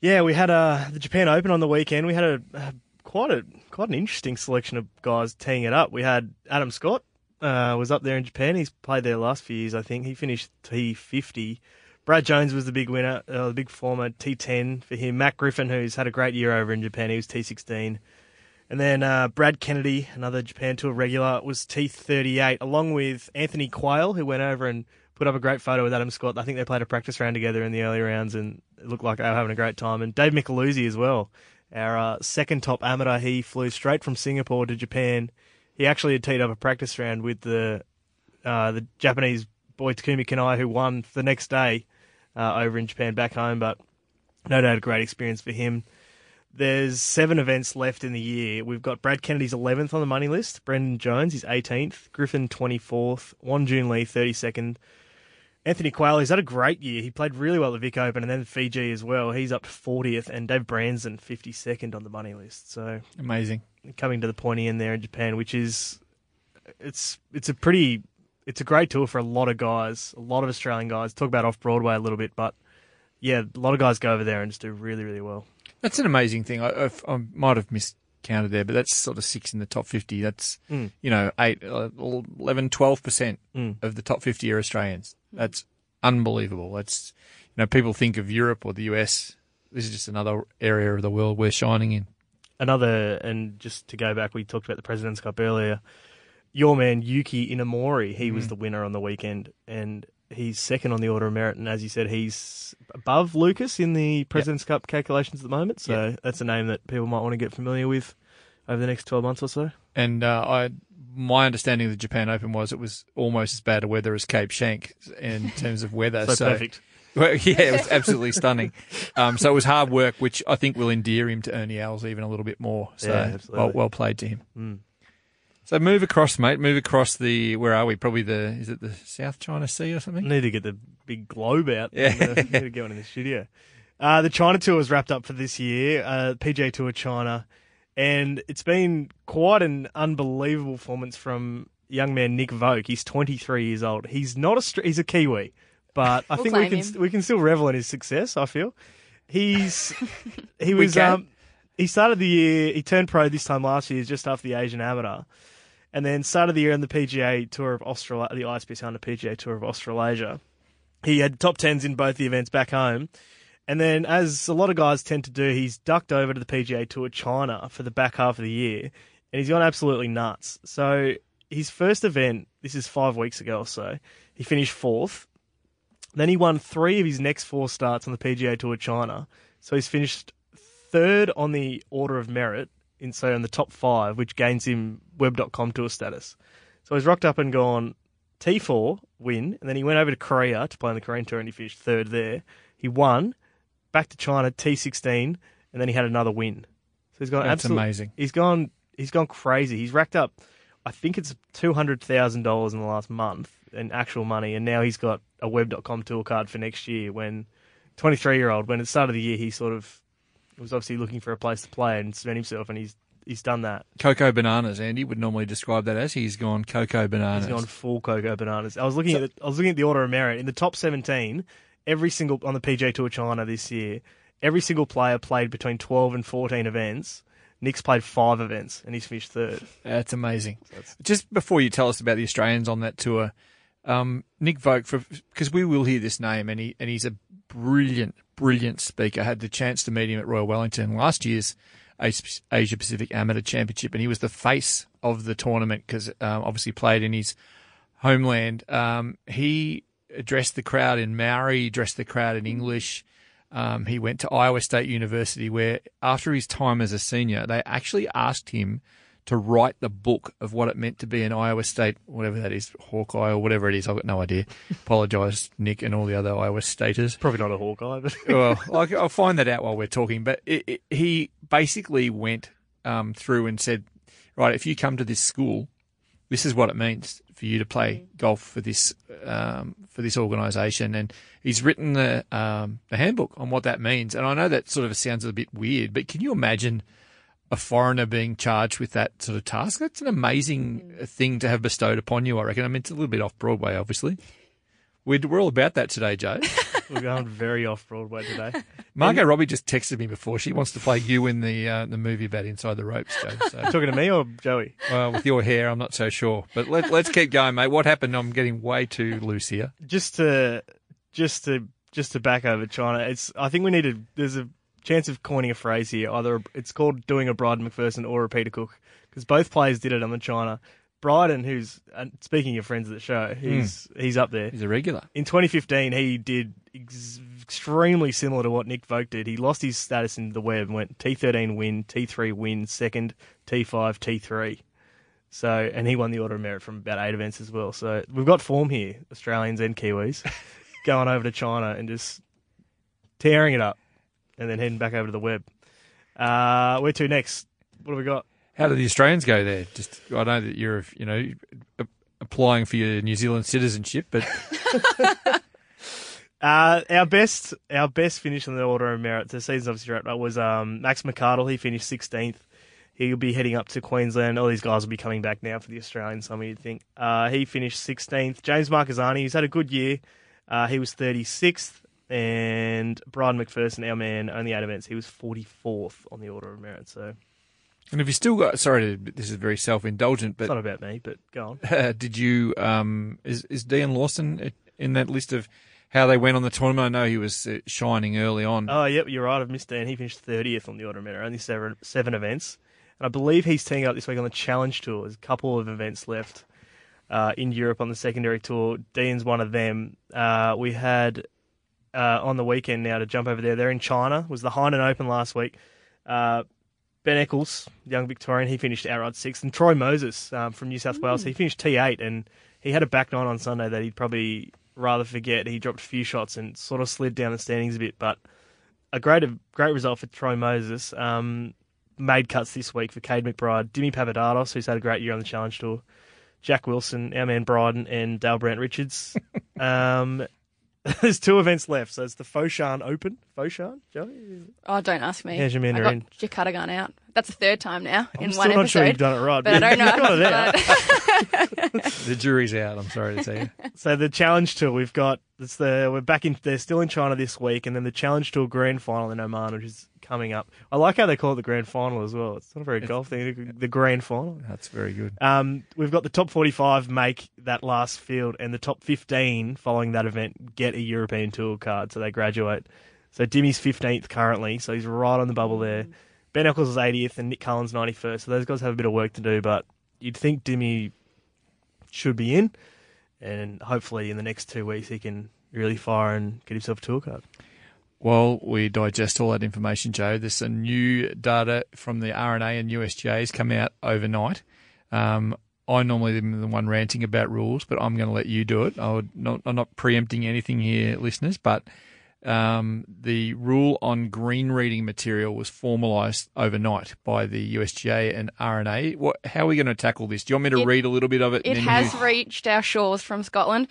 Yeah, we had uh, the Japan Open on the weekend. We had a, a quite a quite an interesting selection of guys teeing it up. We had Adam Scott uh, was up there in Japan. He's played there the last few years, I think. He finished T50. Brad Jones was the big winner, uh, the big former T10 for him. Matt Griffin, who's had a great year over in Japan, he was T16. And then uh, Brad Kennedy, another Japan Tour regular, was T38, along with Anthony Quayle, who went over and put up a great photo with Adam Scott. I think they played a practice round together in the early rounds, and it looked like they were having a great time. And Dave Micheluzzi as well, our uh, second top amateur. He flew straight from Singapore to Japan. He actually had teed up a practice round with the uh, the Japanese boy Takumi Kanai, who won the next day uh, over in Japan back home. But no doubt a great experience for him. There's seven events left in the year. We've got Brad Kennedy's 11th on the money list. Brendan Jones, he's 18th. Griffin, 24th. Won Joon Lee, 32nd. Anthony Quayle, he's had a great year. He played really well at the Vic Open and then Fiji as well. He's up to 40th. And Dave Bransdon, 52nd on the money list. So Amazing. coming to the pointy end there in Japan, which is it's it's a pretty it's a great tour for a lot of guys, a lot of Australian guys. Talk about off Broadway a little bit, but yeah, a lot of guys go over there and just do really really well. That's an amazing thing. I, I, I might have miscounted there, but that's sort of six in the top 50. That's, Mm. you know, eight, uh, 11, 12% Mm. of the top 50 are Australians. That's unbelievable. That's, you know, people think of Europe or the US. This is just another area of the world we're shining in. Another and just to go back, we talked about the President's Cup earlier. Your man Yuki Inamori, he was Mm. the winner on the weekend, and he's second on the order of merit. And as you said, he's above Lucas in the President's Cup calculations at the moment. So that's a name that people might want to get familiar with over the next twelve months or so. And uh, I, my understanding of the Japan Open was it was almost as bad a weather as Cape Schanck in terms of weather. So perfect. Well, yeah, it was absolutely stunning. Um, so it was hard work, which I think will endear him to Ernie Els even a little bit more. So Yeah, absolutely. well, well played to him. Mm. So move across, mate. Move across the. Where are we? Probably the. Is it the South China Sea or something? Need to get the big globe out. Yeah. and, uh, need to get one in the studio. Uh, the China Tour was wrapped up for this year, uh, PJ Tour China, and it's been quite an unbelievable performance from young man Nick Voke. He's 23 years old. He's not a he's a Kiwi, but I We'll think we can him. we can still revel in his success. I feel he's he was um, he started the year he turned pro this time last year just after the Asian Amateur. And then started the year on the PGA Tour of Australia, the ISPS Handa PGA Tour of Australasia. He had top tens in both the events back home. And then, as a lot of guys tend to do, he's ducked over to the PGA Tour of China for the back half of the year, and he's gone absolutely nuts. So his first event, this is five weeks ago or so, he finished fourth. Then he won three of his next four starts on the PGA Tour of China. So he's finished third on the order of merit, in so in the top five, which gains him Web.com tour status. So he's rocked up and gone T4 win, and then he went over to Korea to play on the Korean tour, and he finished third there. He won, back to China T16, and then he had another win. So he's gone That's absolute- amazing. He's gone he's gone crazy. He's racked up, I think it's two hundred thousand dollars in the last month in actual money, and now he's got a Web.com tour card for next year. When twenty three year old, when at the start of the year he sort of was obviously looking for a place to play and cement himself, and he's he's done that. Cocoa bananas. Andy would normally describe that as he's gone cocoa bananas. He's gone full cocoa bananas. I was looking at the, I was looking at the order of merit in the top seventeen. Every single on the PJ Tour China this year, every single player played between twelve and fourteen events. Nick's played five events and he's finished third. That's amazing. Just before you tell us about the Australians on that tour, um, Nick Voke, for because we will hear this name, and he and he's a brilliant, brilliant speaker. I had the chance to meet him at Royal Wellington last year's Asia Pacific Amateur Championship, and he was the face of the tournament because um, obviously played in his homeland. Um, he addressed the crowd in Maori, addressed the crowd in English. Um, he went to Iowa State University, where after his time as a senior, they actually asked him to write the book of what it meant to be an Iowa State, whatever that is, Hawkeye or whatever it is. I've got no idea. Apologise, Nick, and all the other Iowa Staters. Probably not a Hawkeye, but well, I'll, I'll find that out while we're talking. But it, it, he basically went um, through and said, right, if you come to this school, this is what it means for you to play golf for this um, for this organisation, and he's written the um, the handbook on what that means. And I know that sort of sounds a bit weird, but can you imagine a foreigner being charged with that sort of task? That's an amazing thing to have bestowed upon you. I reckon. I mean, it's a little bit off Broadway, obviously. We're, we're all about that today, Joe. We're going very off Broadway today. Margot Robbie just texted me before. She wants to play you in the uh, the movie about Inside the Ropes, Joe. So. Talking to me or Joey? Well, with your hair, I'm not so sure. But let, let's keep going, mate. What happened? I'm getting way too loose here. Just to just to just to back over China, it's I think we need to. There's a chance of coining a phrase here. Either it's called doing a Bryden McPherson or a Peter Cook because both players did it on the China. Bryden, who's speaking of friends of the show, he's hmm. he's up there. He's a regular. In 2015, he did ex- extremely similar to what Nick Voke did. He lost his status in the web, went T13 win, T3 win, second, T5, T3. So, and he won the Order of Merit from about eight events as well. So we've got form here, Australians and Kiwis, going over to China and just tearing it up, and then heading back over to the web. Uh, where to next? What have we got? How do the Australians go there? Just I know that you're, you know, applying for your New Zealand citizenship, but Uh, our best, our best finish in the order of merit. The season's obviously wrapped up. Was um, Max McCardle. He finished sixteenth. He'll be heading up to Queensland. All these guys will be coming back now for the Australian summer. You'd think. Uh, he finished sixteenth. James Marchesani. He's had a good year. Uh, he was thirty sixth, and Bryden McPherson, our man, only eight events. He was forty fourth on the order of merit. So and have you still got? Sorry, to, this is very self indulgent, but it's not about me. But go on. Uh, did you? Um, is is Dean Lawson in that list of how they went on the tournament? I know he was uh, shining early on. Oh, yep, you're right. I've missed Dan. He finished 30th on the order of merit, only seven, seven events. And I believe he's teeing up this week on the Challenge Tour. There's a couple of events left uh, in Europe on the secondary tour. Dean's one of them. Uh, we had uh, on the weekend now to jump over there. They're in China. Was the Hainan Open last week. Uh, ben Eccles, young Victorian, he finished outright sixth. And Troy Moses um, from New South Wales, he finished T8. And he had a back nine on Sunday that he'd probably rather forget. He dropped a few shots and sort of slid down the standings a bit, but a great great result for Troy Moses. Um, made cuts this week for Kade McBride, Dimi Papadatos, who's had a great year on the Challenge Tour, Jack Wilson, our man Bryden, and Dale Brandt Richards. um, there's two events left, so it's the Foshan Open. Foshan, Joey? Oh, don't ask me. How's your I Mandarin? got Jakarta gun out. That's the third time now in I'm one still not episode. sure you've done it right, but but I don't you've got know. it the jury's out. I'm sorry to say. So the Challenge Tour, we've got it's the we're back in. They're still in China this week, and then the Challenge Tour Grand Final in Oman, which is coming up. I like how they call it the Grand Final as well. It's not a very golf thing. The Grand Final. That's very good. Um, we've got the top 45 make that last field, and the top 15 following that event get a European Tour card, so they graduate. So Dimi's 15th currently, so he's right on the bubble there. Ben Eccles is 80th, and Nick Cullen's 91st. So those guys have a bit of work to do, but you'd think Dimmy should be in, and hopefully in the next two weeks he can really fire and get himself a tour card. While we digest all that information, Joe, there's some new data from the R&A and USGA's come out overnight. Um, I normally am the one ranting about rules, but I'm going to let you do it. I would not, I'm not preempting anything here, listeners, but um, the rule on green reading material was formalised overnight by the USGA and R&A. What, how are we going to tackle this? Do you want me to It- read a little bit of it? It has you- reached our shores from Scotland.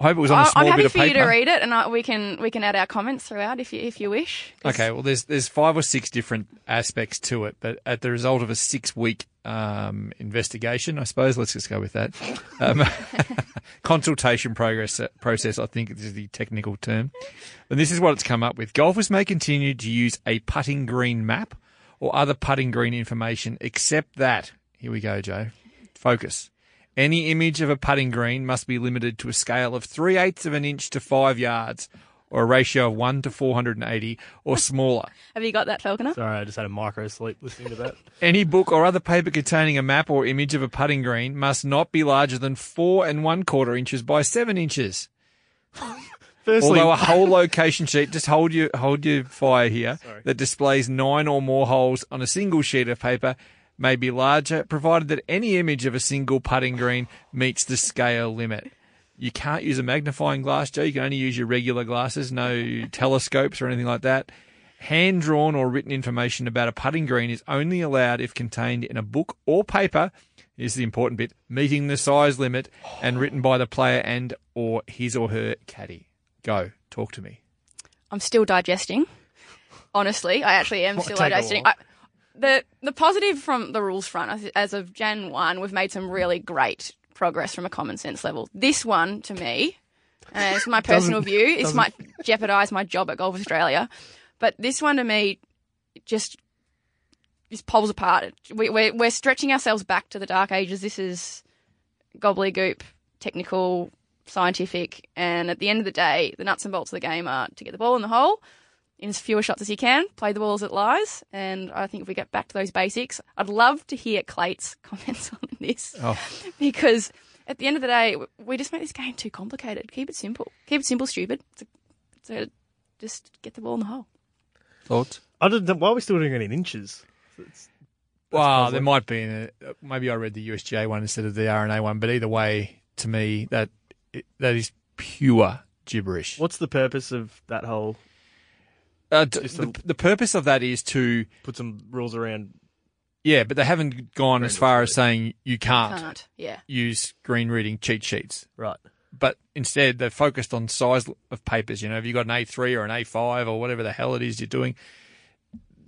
I hope it was on a small I'm happy bit of for you to read it, and I, we can we can add our comments throughout if you if you wish. Okay, well, there's there's five or six different aspects to it, but at the result of a six week um, investigation, I suppose, let's just go with that. Um, consultation progress process, I think is the technical term, and this is what it's come up with. Golfers may continue to use a putting green map or other putting green information, except that here we go, Joe. Focus. Any image of a putting green must be limited to a scale of three eighths of an inch to five yards, or a ratio of one to 480 or smaller. Have you got that, Falconer? Sorry, I just had a micro sleep listening to that. Any book or other paper containing a map or image of a putting green must not be larger than four and one quarter inches by seven inches. Firstly, Although a whole location sheet, just hold your hold your fire here, that displays nine or more holes on a single sheet of paper may be larger, provided that any image of a single putting green meets the scale limit. You can't use a magnifying glass, Joe. You can only use your regular glasses, no telescopes or anything like that. Hand drawn or written information about a putting green is only allowed if contained in a book or paper Is the important bit: meeting the size limit, and written by the player and or his or her caddy. Go talk to me. I'm still digesting. Honestly, I actually am still digesting. I, the the positive from the rules front, as- of Jan one, we've made some really great progress from a common sense level. This one, to me, and it's my personal view, this might jeopardise my job at Golf Australia, but this one to me just just pulls apart. We, we're we're stretching ourselves back to the dark ages. This is gobbledygook, technical, scientific, and at the end of the day, the nuts and bolts of the game are to get the ball in the hole in as fewer shots as you can, play the ball as it lies, and I think if we get back to those basics, I'd love to hear Clate's comments on this Oh. because at the end of the day, we just make this game too complicated. Keep it simple. Keep it simple, stupid. It's a, it's a, just get the ball in the hole. Thoughts? I don't, why are we still doing it in inches? Well, puzzling. there might be. In a, uh, maybe I read the USGA one instead of the R&A one, but either way, to me, that that is pure gibberish. What's the purpose of that whole? Uh, d- the, the purpose of that is to put some rules around. Yeah, but they haven't gone as far as saying you can't, Can't, yeah. use green reading cheat sheets. Right. But instead, they're focused on size of papers. You know, if you've got an A3 or an A5 or whatever the hell it is you're doing,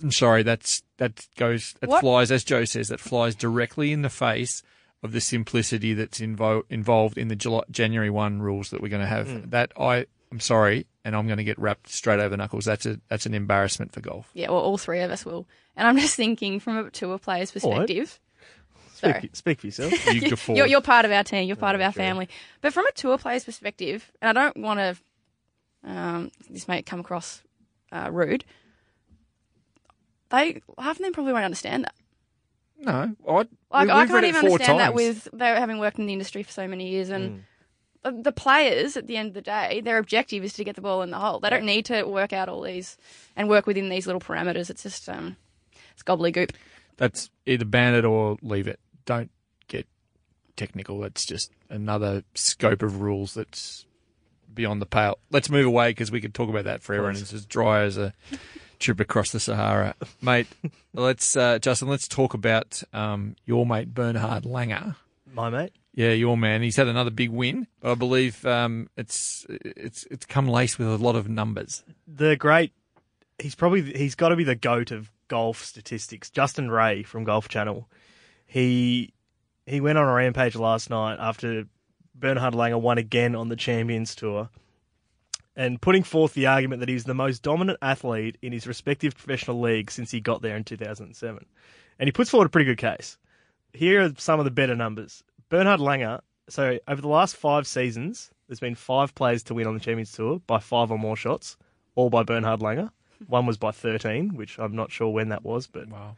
I'm sorry, that's that goes that What? flies, as Joe says, that flies directly in the face of the simplicity that's invo- involved in the July, January one rules that we're going to have. Mm. That I, I'm sorry, and I'm going to get wrapped straight over the knuckles. That's a that's an embarrassment for golf. Yeah, well, all three of us will. And I'm just thinking from a tour player's perspective. Speak, Sorry. speak for yourself. you're, you're part of our team. You're part of our family. But from a tour player's perspective, and I don't want to, um, this may come across uh, rude. They half of them probably won't understand that. No, I, Like we- I can't even four understand that with they having worked in the industry for so many years, and Mm. The, the players at the end of the day, their objective is to get the ball in the hole. They don't need to work out all these and work within these little parameters. It's just um, it's gobbledygook. That's either ban it or leave it. Don't get technical. That's just another scope of rules that's beyond the pale. Let's move away because we could talk about that forever, and it's as dry as a trip across the Sahara, mate. let's uh, Justin. Let's talk about um, your mate Bernhard Langer. My mate. Yeah, your man. He's had another big win. I believe um, it's it's it's come laced with a lot of numbers. the great he's probably he's got to be the goat of golf statistics justin ray from golf channel he he went on a rampage last night after bernhard langer won again on the champions tour and putting forth the argument that he's the most dominant athlete in his respective professional league since he got there in 2007 and he puts forward a pretty good case here are some of the better numbers bernhard langer so over the last five seasons there's been five players to win on the champions tour by five or more shots all by Bernhard Langer. One was by 13, which I'm not sure when that was, but wow.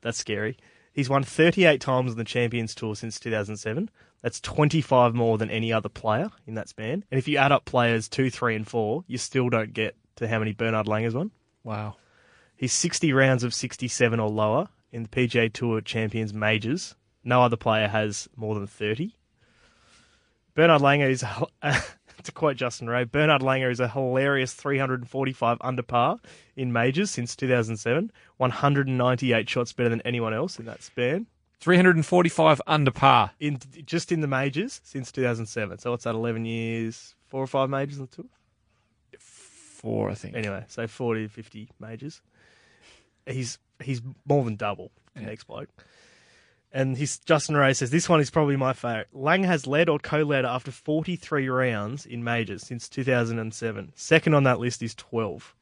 that's scary. He's won 38 times on the Champions Tour since 2007. That's 25 more than any other player in that span. And if you add up players 2, 3, and 4, you still don't get to how many Bernhard Langer's won. Wow. He's 60 rounds of 67 or lower in the PGA Tour Champions Majors. No other player has more than 30. Bernhard Langer is, a- to quote Justin Ray, Bernhard Langer is a hilarious 345 under par in majors since 2007, 198 shots better than anyone else in that span. 345 under par. In just in the majors since 2007. So what's that? 11 years, four or five majors on the tour. Four, I think. Anyway, so 40 to 50 majors. He's he's more than double the next bloke. And he's Justin Ray says this one is probably my favourite. Lang has led or co-led after 43 rounds in majors since 2007. Second on that list is 12.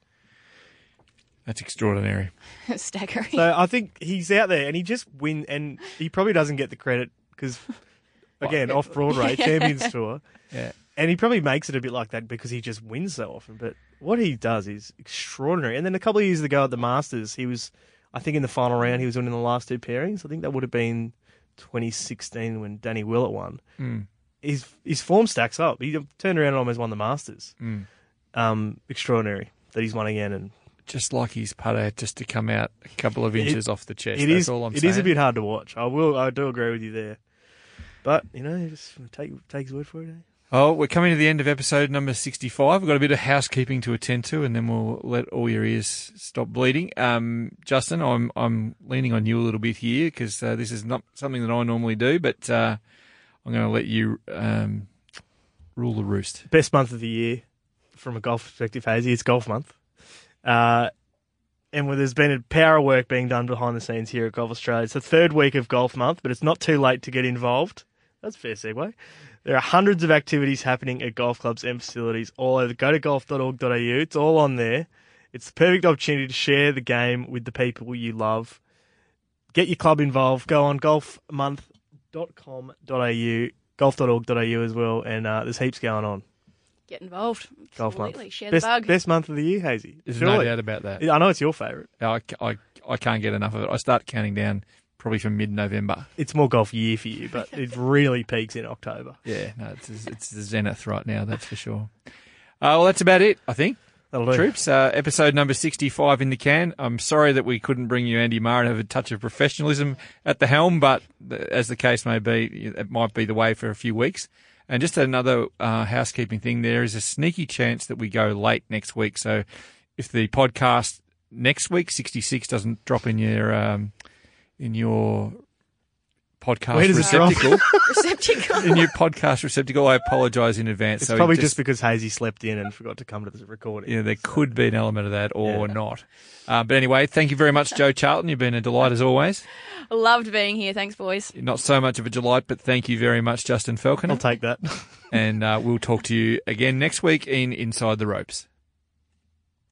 That's extraordinary. Staggering. So I think he's out there and he just wins, and he probably doesn't get the credit because again off Broadway Yeah. Champions Tour. Yeah. And he probably makes it a bit like that because he just wins so often. But what he does is extraordinary. And then a couple of years ago at the Masters, he was, I think, in the final round, he was winning the last two pairings. I think that would have been 2016 when Danny Willett won. Mm. His his form stacks up. He turned around and almost won the Masters. Mm. Um, extraordinary that he's won again. And Just like his putter had just to come out a couple of inches off the chest. It That's is. all I'm it saying. is a bit hard to watch. I will. I do agree with you there. But you know, just take take his word for it. Eh? Oh, we're coming to the end of episode number 65. We've got a bit of housekeeping to attend to, and then we'll let all your ears stop bleeding. Um, Justin, I'm I'm leaning on you a little bit here because uh, this is not something that I normally do, but uh, I'm going to let you um, rule the roost. Best month of the year from a golf perspective, Hazy. It's golf month. Uh, and where there's been a power of work being done behind the scenes here at Golf Australia. It's the third week of golf month, but it's not too late to get involved. That's a fair segue. There are hundreds of activities happening at golf clubs and facilities all over. Go to golf.org.au. It's all on there. It's the perfect opportunity to share the game with the people you love. Get your club involved. Go on golfmonth.com.au, golf.org.au as well, and uh, there's heaps going on. Get involved. Golf Absolutely. month. Share best, the bug. best month of the year, Hazy. There's no Surely. doubt about that. I know it's your favourite. I, I, I can't get enough of it. I start counting down probably from mid-November. It's more golf year for you, but it really peaks in October. Yeah, no, it's it's the zenith right now. That's for sure. Uh, well, that's about it. I think. That'll do. Troops, uh, episode number 65 in the can. I'm sorry that we couldn't bring you Andy Maher and have a touch of professionalism at the helm, but as the case may be, it might be the way for a few weeks. And just another uh, housekeeping thing, there is a sneaky chance that we go late next week. So if the podcast next week, 66, doesn't drop in your um, in your podcast Where does receptacle, Receptacle. in your podcast receptacle, I apologise in advance. It's So probably just- just because Hazy slept in and forgot to come to the recording. yeah, there could be an element of that or not. Uh, but anyway, thank you very much, Joe Charlton. You've been a delight as always. Loved being here. Thanks, boys. Not so much of a delight, but thank you very much, Justin Falconer. I'll take that. and uh, we'll talk to you again next week in Inside the Ropes.